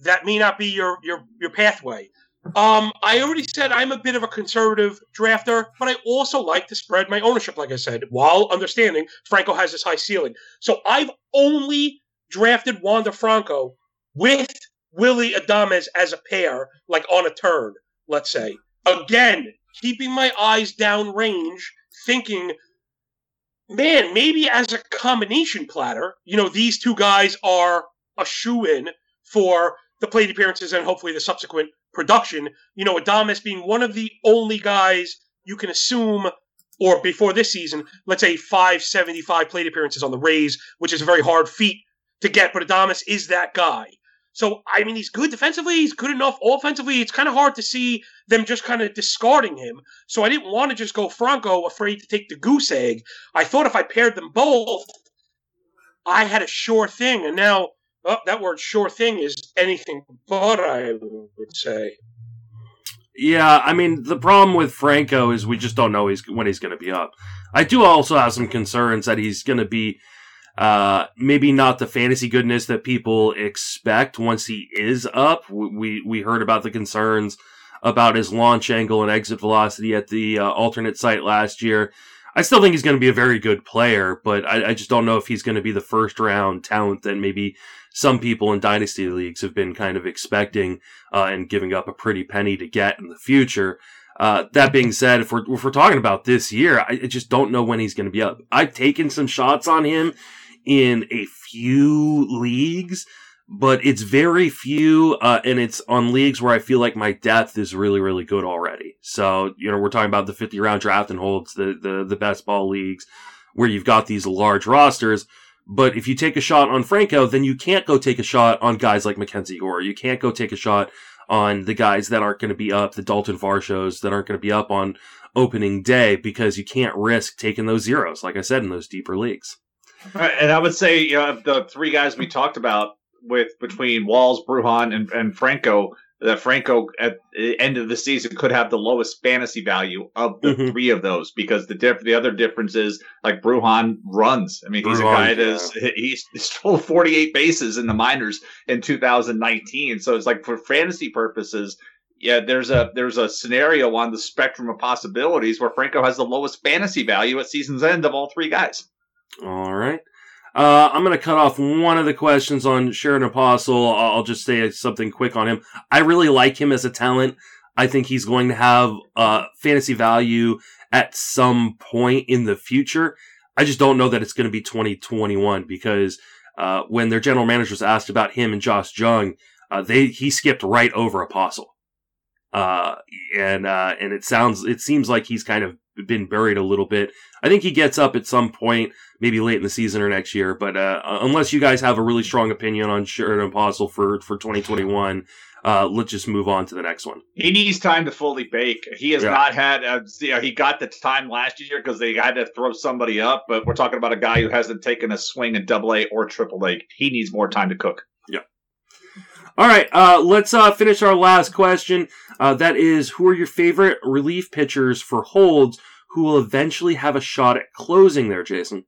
that may not be your your your pathway. Um, I already said I'm a bit of a conservative drafter, but I also like to spread my ownership, like I said, while understanding Franco has this high ceiling. So I've only drafted Wander Franco with Willy Adames as a pair, like on a turn, let's say. Again, keeping my eyes downrange, thinking, man, maybe as a combination platter, you know, these two guys are a shoe in for the plate appearances and hopefully the subsequent production. You know, Adames being one of the only guys you can assume, or before this season, let's say 575 plate appearances on the Rays, which is a very hard feat to get, but Adames is that guy. So, I mean, he's good defensively. He's good enough offensively. It's kind of hard to see them just kind of discarding him. So I didn't want to just go Franco, afraid to take the goose egg. I thought if I paired them both, I had a sure thing. And now, oh, that word sure thing is anything but, I would say. Yeah, I mean, the problem with Franco is we just don't know he's, when he's going to be up. I do also have some concerns that he's going to be uh, maybe not the fantasy goodness that people expect once he is up. We we heard about the concerns about his launch angle and exit velocity at the uh, alternate site last year. I still think he's going to be a very good player, but I, I just don't know if he's going to be the first round talent that maybe some people in dynasty leagues have been kind of expecting uh, and giving up a pretty penny to get in the future. Uh, that being said, if we're if we're talking about this year, I, I just don't know when he's going to be up. I've taken some shots on him in a few leagues, but it's very few, uh, and it's on leagues where I feel like my depth is really, really good already. So, you know, we're talking about the 50 round draft and holds, the, the, the best ball leagues where you've got these large rosters. But if you take a shot on Franco, then you can't go take a shot on guys like Mackenzie Gore. You can't go take a shot on the guys that aren't going to be up, the Dalton Varshos that aren't going to be up on opening day because you can't risk taking those zeros, like I said, in those deeper leagues. And I would say, you know, the three guys we talked about with between Walls, Bruján, and, and Franco, that Franco at the end of the season could have the lowest fantasy value of the mm-hmm. three of those because the diff- the other difference is like Bruján runs. I mean, he's Bruján, a guy that's yeah. he's stole 48 bases in the minors in 2019. So it's like for fantasy purposes, yeah, there's a there's a scenario on the spectrum of possibilities where Franco has the lowest fantasy value at season's end of all three guys. All right. Uh, I'm going to cut off one of the questions on Sherten Apostel. I'll just say something quick on him. I really like him as a talent. I think he's going to have uh, fantasy value at some point in the future. I just don't know that it's going to be 2021 because uh, when their general managers asked about him and Josh Jung, uh, they he skipped right over Apostel, Uh, and uh, and it sounds it seems like he's kind of been buried a little bit. I think he gets up at some point, maybe late in the season or next year. But uh, unless you guys have a really strong opinion on Sherten Apostel for for 2021, uh, let's just move on to the next one. He needs time to fully bake. He has yeah. not had. A, you know, he got the time last year because they had to throw somebody up. But we're talking about a guy who hasn't taken a swing in Double A or Triple A. He needs more time to cook. Yeah. All right, uh, let's uh, finish our last question. Uh, that is, who are your favorite relief pitchers for holds who will eventually have a shot at closing there, Jason?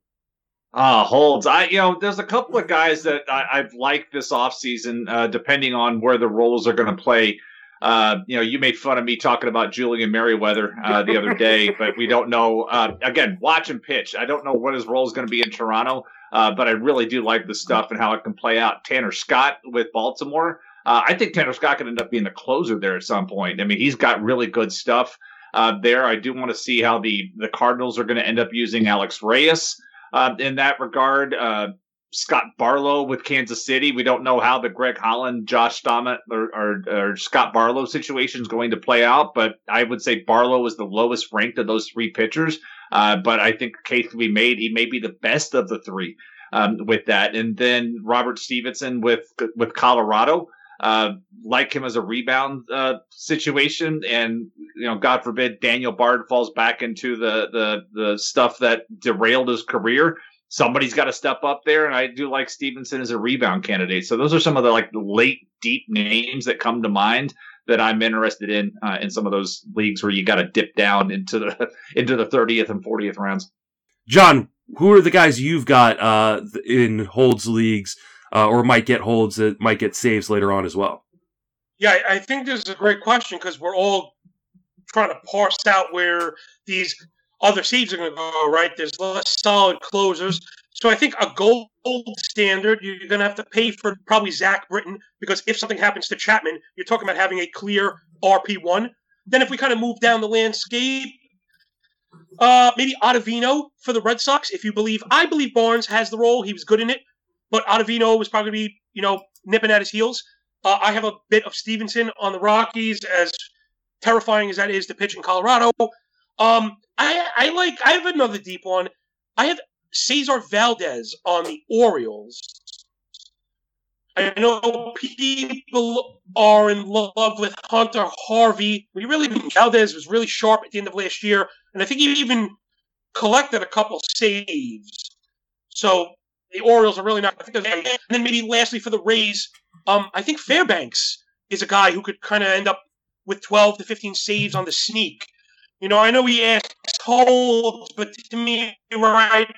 Uh, holds. I, you know, there's a couple of guys that I, have liked this offseason, uh, depending on where the roles are going to play. Uh, you know, you made fun of me talking about Julian Merryweather uh, the other day, but we don't know. Uh, again, watch him pitch. I don't know what his role is going to be in Toronto, uh, but I really do like the stuff and how it can play out. Tanner Scott with Baltimore. Uh, I think Tanner Scott could end up being the closer there at some point. I mean, he's got really good stuff uh, there. I do want to see how the the Cardinals are going to end up using Alex Reyes uh, in that regard. Uh, Scott Barlow with Kansas City. We don't know how the Greg Holland, Josh Staumont, or, or, or, Scott Barlow situation is going to play out, but I would say Barlow is the lowest ranked of those three pitchers. Uh, but I think case can be made he may be the best of the three um, with that. And then Robert Stephenson with with Colorado uh, like him as a rebound uh, situation, and you know, God forbid Daniel Bard falls back into the the the stuff that derailed his career. Somebody's got to step up there, and I do like Stephenson as a rebound candidate. So those are some of the like late deep names that come to mind that I'm interested in uh, in some of those leagues where you got to dip down into the into the 30th and 40th rounds. John, who are the guys you've got uh, in holds leagues uh, or might get holds that might get saves later on as well? Yeah, I think this is a great question because we're all trying to parse out where these other saves are going to go. Right, there's less solid closers, so I think a gold standard you're going to have to pay for probably Zach Britton because if something happens to Chapman, you're talking about having a clear RP one. Then if we kind of move down the landscape, uh, maybe Ottavino for the Red Sox. If you believe, I believe Barnes has the role. He was good in it but Ottavino was probably be, you know, nipping at his heels. Uh, I have a bit of Stephenson on the Rockies, as terrifying as that is to pitch in Colorado. Um, I, I like. I have another deep one. I have Cesar Valdez on the Orioles. I know people are in love with Hunter Harvey. We really Valdez was really sharp at the end of last year, and I think he even collected a couple saves. So the Orioles are really not. I think and then maybe lastly for the Rays, um, I think Fairbanks is a guy who could kind of end up with 12 to 15 saves on the sneak. You know, I know he asked Holds, but to me, right,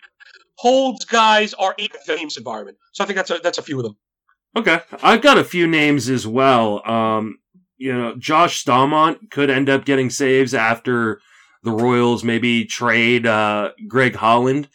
Holds guys are in the games environment. So I think that's a, that's a few of them. Okay, I've got a few names as well. Um, you know, Josh Staumont could end up getting saves after the Royals maybe trade uh, Greg Holland,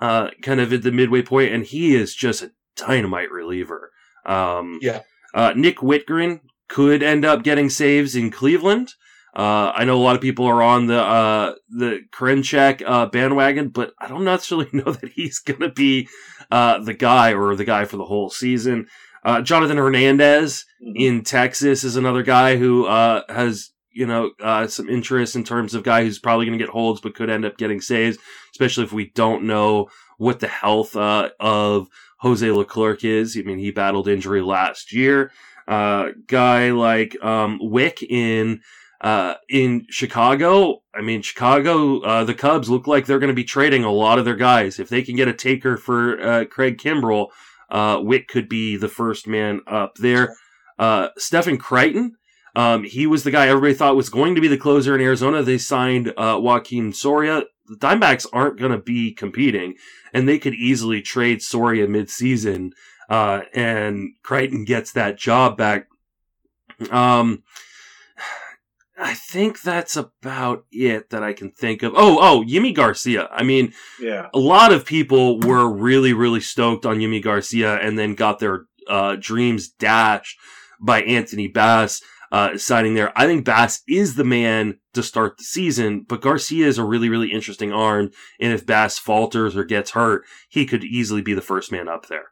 uh, kind of at the midway point, and he is just a dynamite reliever. Um, yeah. Uh, Nick Wittgren could end up getting saves in Cleveland. Uh, I know a lot of people are on the uh, the Karinchak uh, bandwagon, but I don't necessarily know that he's going to be uh, the guy or the guy for the whole season. Uh, Jonathan Hernandez mm-hmm. in Texas is another guy who uh, has you know uh, some interest in terms of guy who's probably going to get holds but could end up getting saves, especially if we don't know what the health uh, of Jose Leclerc is. I mean, he battled injury last year. Uh, guy like um, Wick in uh, in Chicago, I mean, Chicago, uh, the Cubs look like they're going to be trading a lot of their guys. If they can get a taker for uh, Craig Kimbrel, uh, Wick could be the first man up there. Uh, Stefan Crichton, um, he was the guy everybody thought was going to be the closer in Arizona. They signed uh, Joakim Soria. The Diamondbacks aren't going to be competing, and they could easily trade Soria midseason, uh, and Crichton gets that job back. Um, I think that's about it that I can think of. Oh, oh, Yimi Garcia. I mean, yeah, a lot of people were really, really stoked on Yimi Garcia, and then got their uh, dreams dashed by Anthony Bass uh, signing there. I think Bass is the man to start the season, but Garcia is a really, really interesting arm, and if Bass falters or gets hurt, he could easily be the first man up there.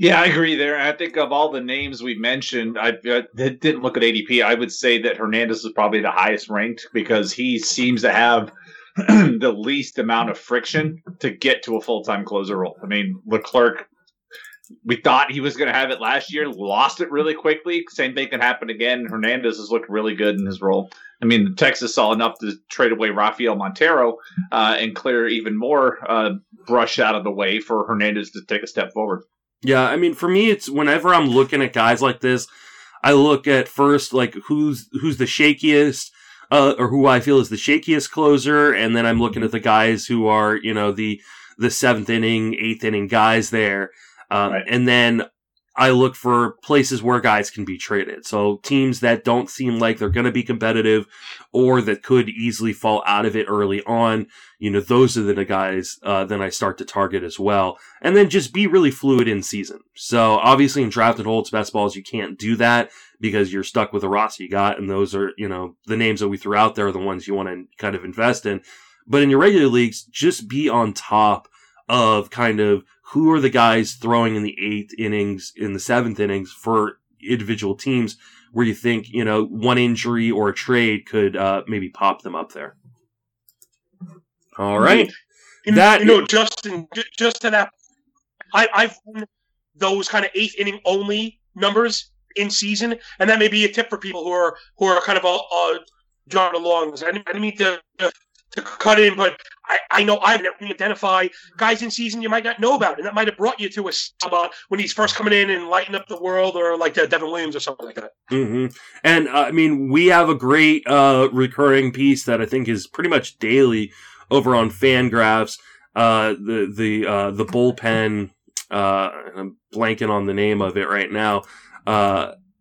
Yeah, I agree there. I think of all the names we mentioned, I, I, didn't look at ADP. I would say that Hernandez is probably the highest ranked because he seems to have the least amount of friction to get to a full time closer role. I mean, Leclerc, we thought he was going to have it last year, lost it really quickly. Same thing can happen again. Hernandez has looked really good in his role. I mean, Texas saw enough to trade away Rafael Montero uh, and clear even more uh, brush out of the way for Hernandez to take a step forward. Yeah, I mean, for me, it's whenever I'm looking at guys like this, I look at first like who's who's the shakiest, uh, or who I feel is the shakiest closer, and then I'm looking at the guys who are you know the the seventh inning, eighth inning guys there, um, right. and then I look for places where guys can be traded. So teams that don't seem like they're going to be competitive or that could easily fall out of it early on. You know, those are the guys, uh, then I start to target as well. And then just be really fluid in season. So obviously in drafted holds best balls, you can't do that because you're stuck with the roster you got. And those are, you know, the names that we threw out there are the ones you want to kind of invest in. But in your regular leagues, just be on top of kind of who are the guys throwing in the eighth innings, in the seventh innings for individual teams where you think, you know, one injury or a trade could uh, maybe pop them up there. All right. You, that you know, Justin, just to that, I, I've those kind of eighth inning only numbers in season, and that may be a tip for people who are who are kind of uh, uh John along. I didn't, I didn't mean to to cut in, but I, know I know I identify guys in season you might not know about, and that might have brought you to a spot when he's first coming in and lighting up the world, or like uh, Devin Williams or something like that. Mm-hmm. And uh, I mean, we have a great uh, recurring piece that I think is pretty much daily over on Fangraphs. Uh, the the uh, the bullpen. Uh, I'm blanking on the name of it right now.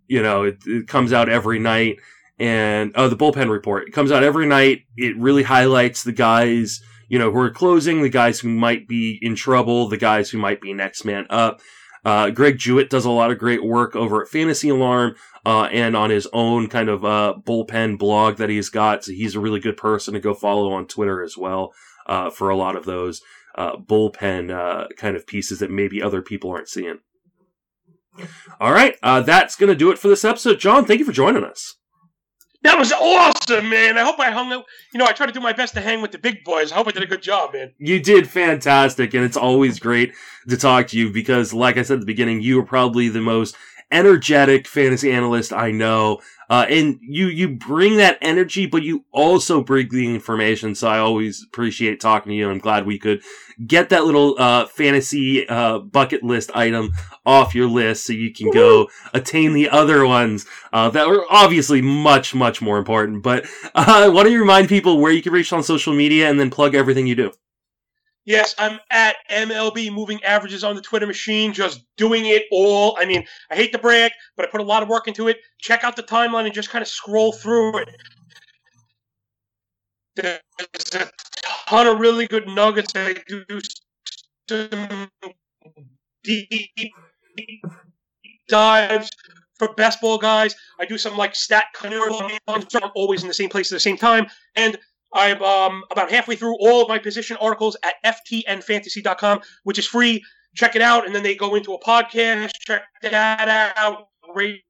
You know, it, it comes out every night and uh, the bullpen report. It comes out every night. It really highlights the guys, you know, who are closing, the guys who might be in trouble, the guys who might be next man up. Uh, Greg Jewett does a lot of great work over at Fantasy Alarm uh, and on his own kind of uh, bullpen blog that he's got. So he's a really good person to go follow on Twitter as well uh, for a lot of those uh, bullpen uh, kind of pieces that maybe other people aren't seeing. All right, that's going to do it for this episode. John, thank you for joining us. That was awesome, man. I hope I hung out. You know, I try to do my best to hang with the big boys. I hope I did a good job, man. You did fantastic, and it's always great to talk to you because, like I said at the beginning, you are probably the most energetic fantasy analyst I know. Uh, and you, you bring that energy, but you also bring the information. So I always appreciate talking to you. I'm glad we could get that little, uh, fantasy, uh, bucket list item off your list so you can go attain the other ones, uh, that are obviously much, much more important. But, uh, why don't you remind people where you can reach on social media and then plug everything you do? Yes, I'm at MLB Moving Averages on the Twitter machine, just doing it all. I mean, I hate to brag, but I put a lot of work into it. Check out the timeline and just kind of scroll through it. There's a ton of really good nuggets. I do some deep dives for best ball guys. I do some like stat I'm always in the same place at the same time. And I'm um, about halfway through all of my position articles at ftnfantasy.com, which is free. Check it out, and then they go into a podcast. Check that out. Rate,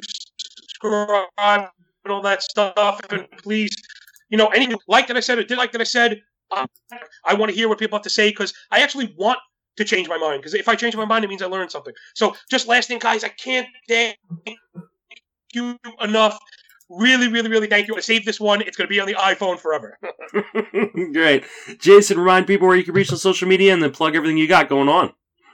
subscribe, and all that stuff. And please, you know, anything like that I said or did like that I said, um, I want to hear what people have to say because I actually want to change my mind. Because if I change my mind, it means I learned something. So, just last thing, guys, I can't thank you enough really, really, really thank you. I saved this one. It's going to be on the iPhone forever. Great. Jason, remind people where you can reach on social media and then plug everything you got going on.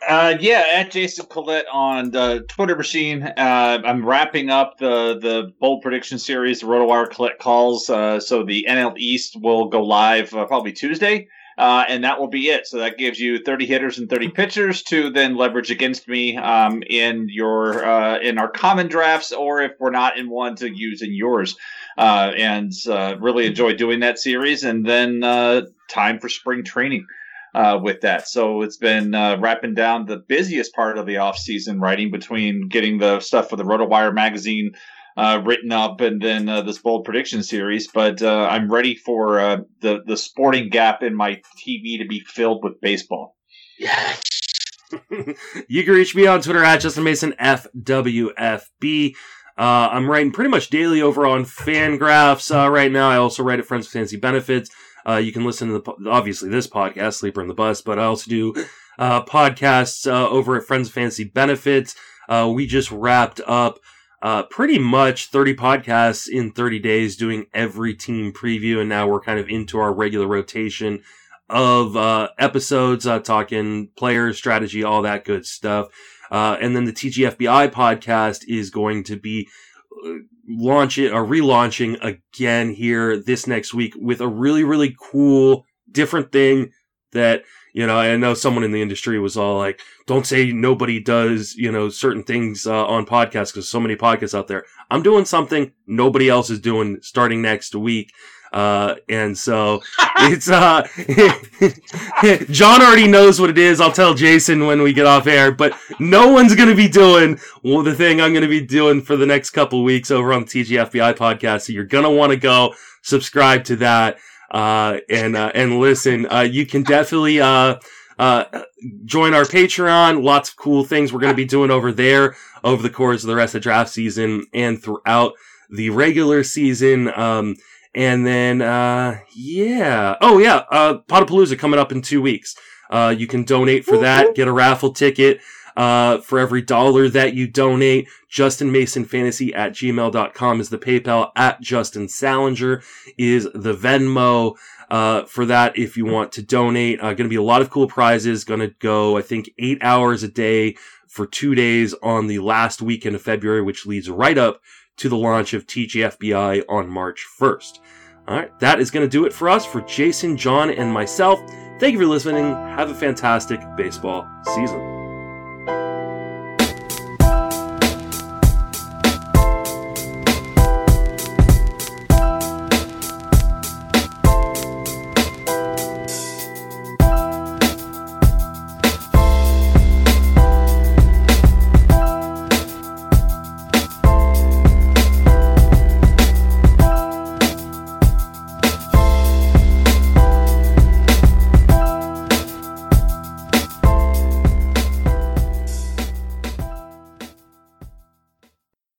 Uh, yeah, at Jason Collette on the Twitter machine. Uh, I'm wrapping up the the bold prediction series, the RotoWire Collette calls. Uh, so the NL East will go live uh, probably Tuesday. Uh, and that will be it. So that gives you 30 hitters and 30 pitchers to then leverage against me um, in your uh, in our common drafts, or if we're not in one, to use in yours. Uh, and uh, really enjoy doing that series. And then uh, time for spring training. Uh, with that, so it's been wrapping down the busiest part of the off season, writing between getting the stuff for the RotoWire magazine uh, written up and then uh, this bold prediction series. But uh, I'm ready for uh, the the sporting gap in my TV to be filled with baseball. Yes. you can reach me on Twitter at Justin Mason FWFB. Uh, I'm writing pretty much daily over on Fangraphs uh, right now. I also write at Friends of Fantasy Benefits. you can listen to the obviously this podcast, Sleeper and the Bust, but I also do podcasts over at Friends of Fantasy Benefits. we just wrapped up uh, pretty much 30 podcasts in 30 days doing every team preview. And now we're kind of into our regular rotation of uh, episodes, uh, talking players, strategy, all that good stuff. Uh, and then the TGFBI podcast is going to be uh, launching or relaunching again here this next week with a really, really cool, different thing that you know, I know someone in the industry was all like, don't say nobody does, you know, certain things uh, on podcasts because so many podcasts out there. I'm doing something nobody else is doing starting next week. Uh, and so it's, uh, John already knows what it is. I'll tell Jason when we get off air, but no one's going to be doing well, the thing I'm going to be doing for the next couple weeks over on the TGFBI podcast. So you're going to want to go subscribe to that uh, and uh, and listen. Uh, you can definitely uh, uh, join our Patreon. Lots of cool things we're going to be doing over there over the course of the rest of the draft season and throughout the regular season. Um, and then, uh, yeah. Oh, yeah. Uh, Potapalooza coming up in two weeks. Uh, you can donate for that, get a raffle ticket. Uh, for every dollar that you donate, Justin Mason Fantasy at gmail.com is the PayPal at Justin Salinger is the Venmo. Uh, for that, if you want to donate, uh, going to be a lot of cool prizes. Going to go, I think, eight hours a day for two days on the last weekend of February, which leads right up to the launch of TGFBI on March 1st. All right, that is going to do it for us, for Jason, John, and myself. Thank you for listening. Have a fantastic baseball season.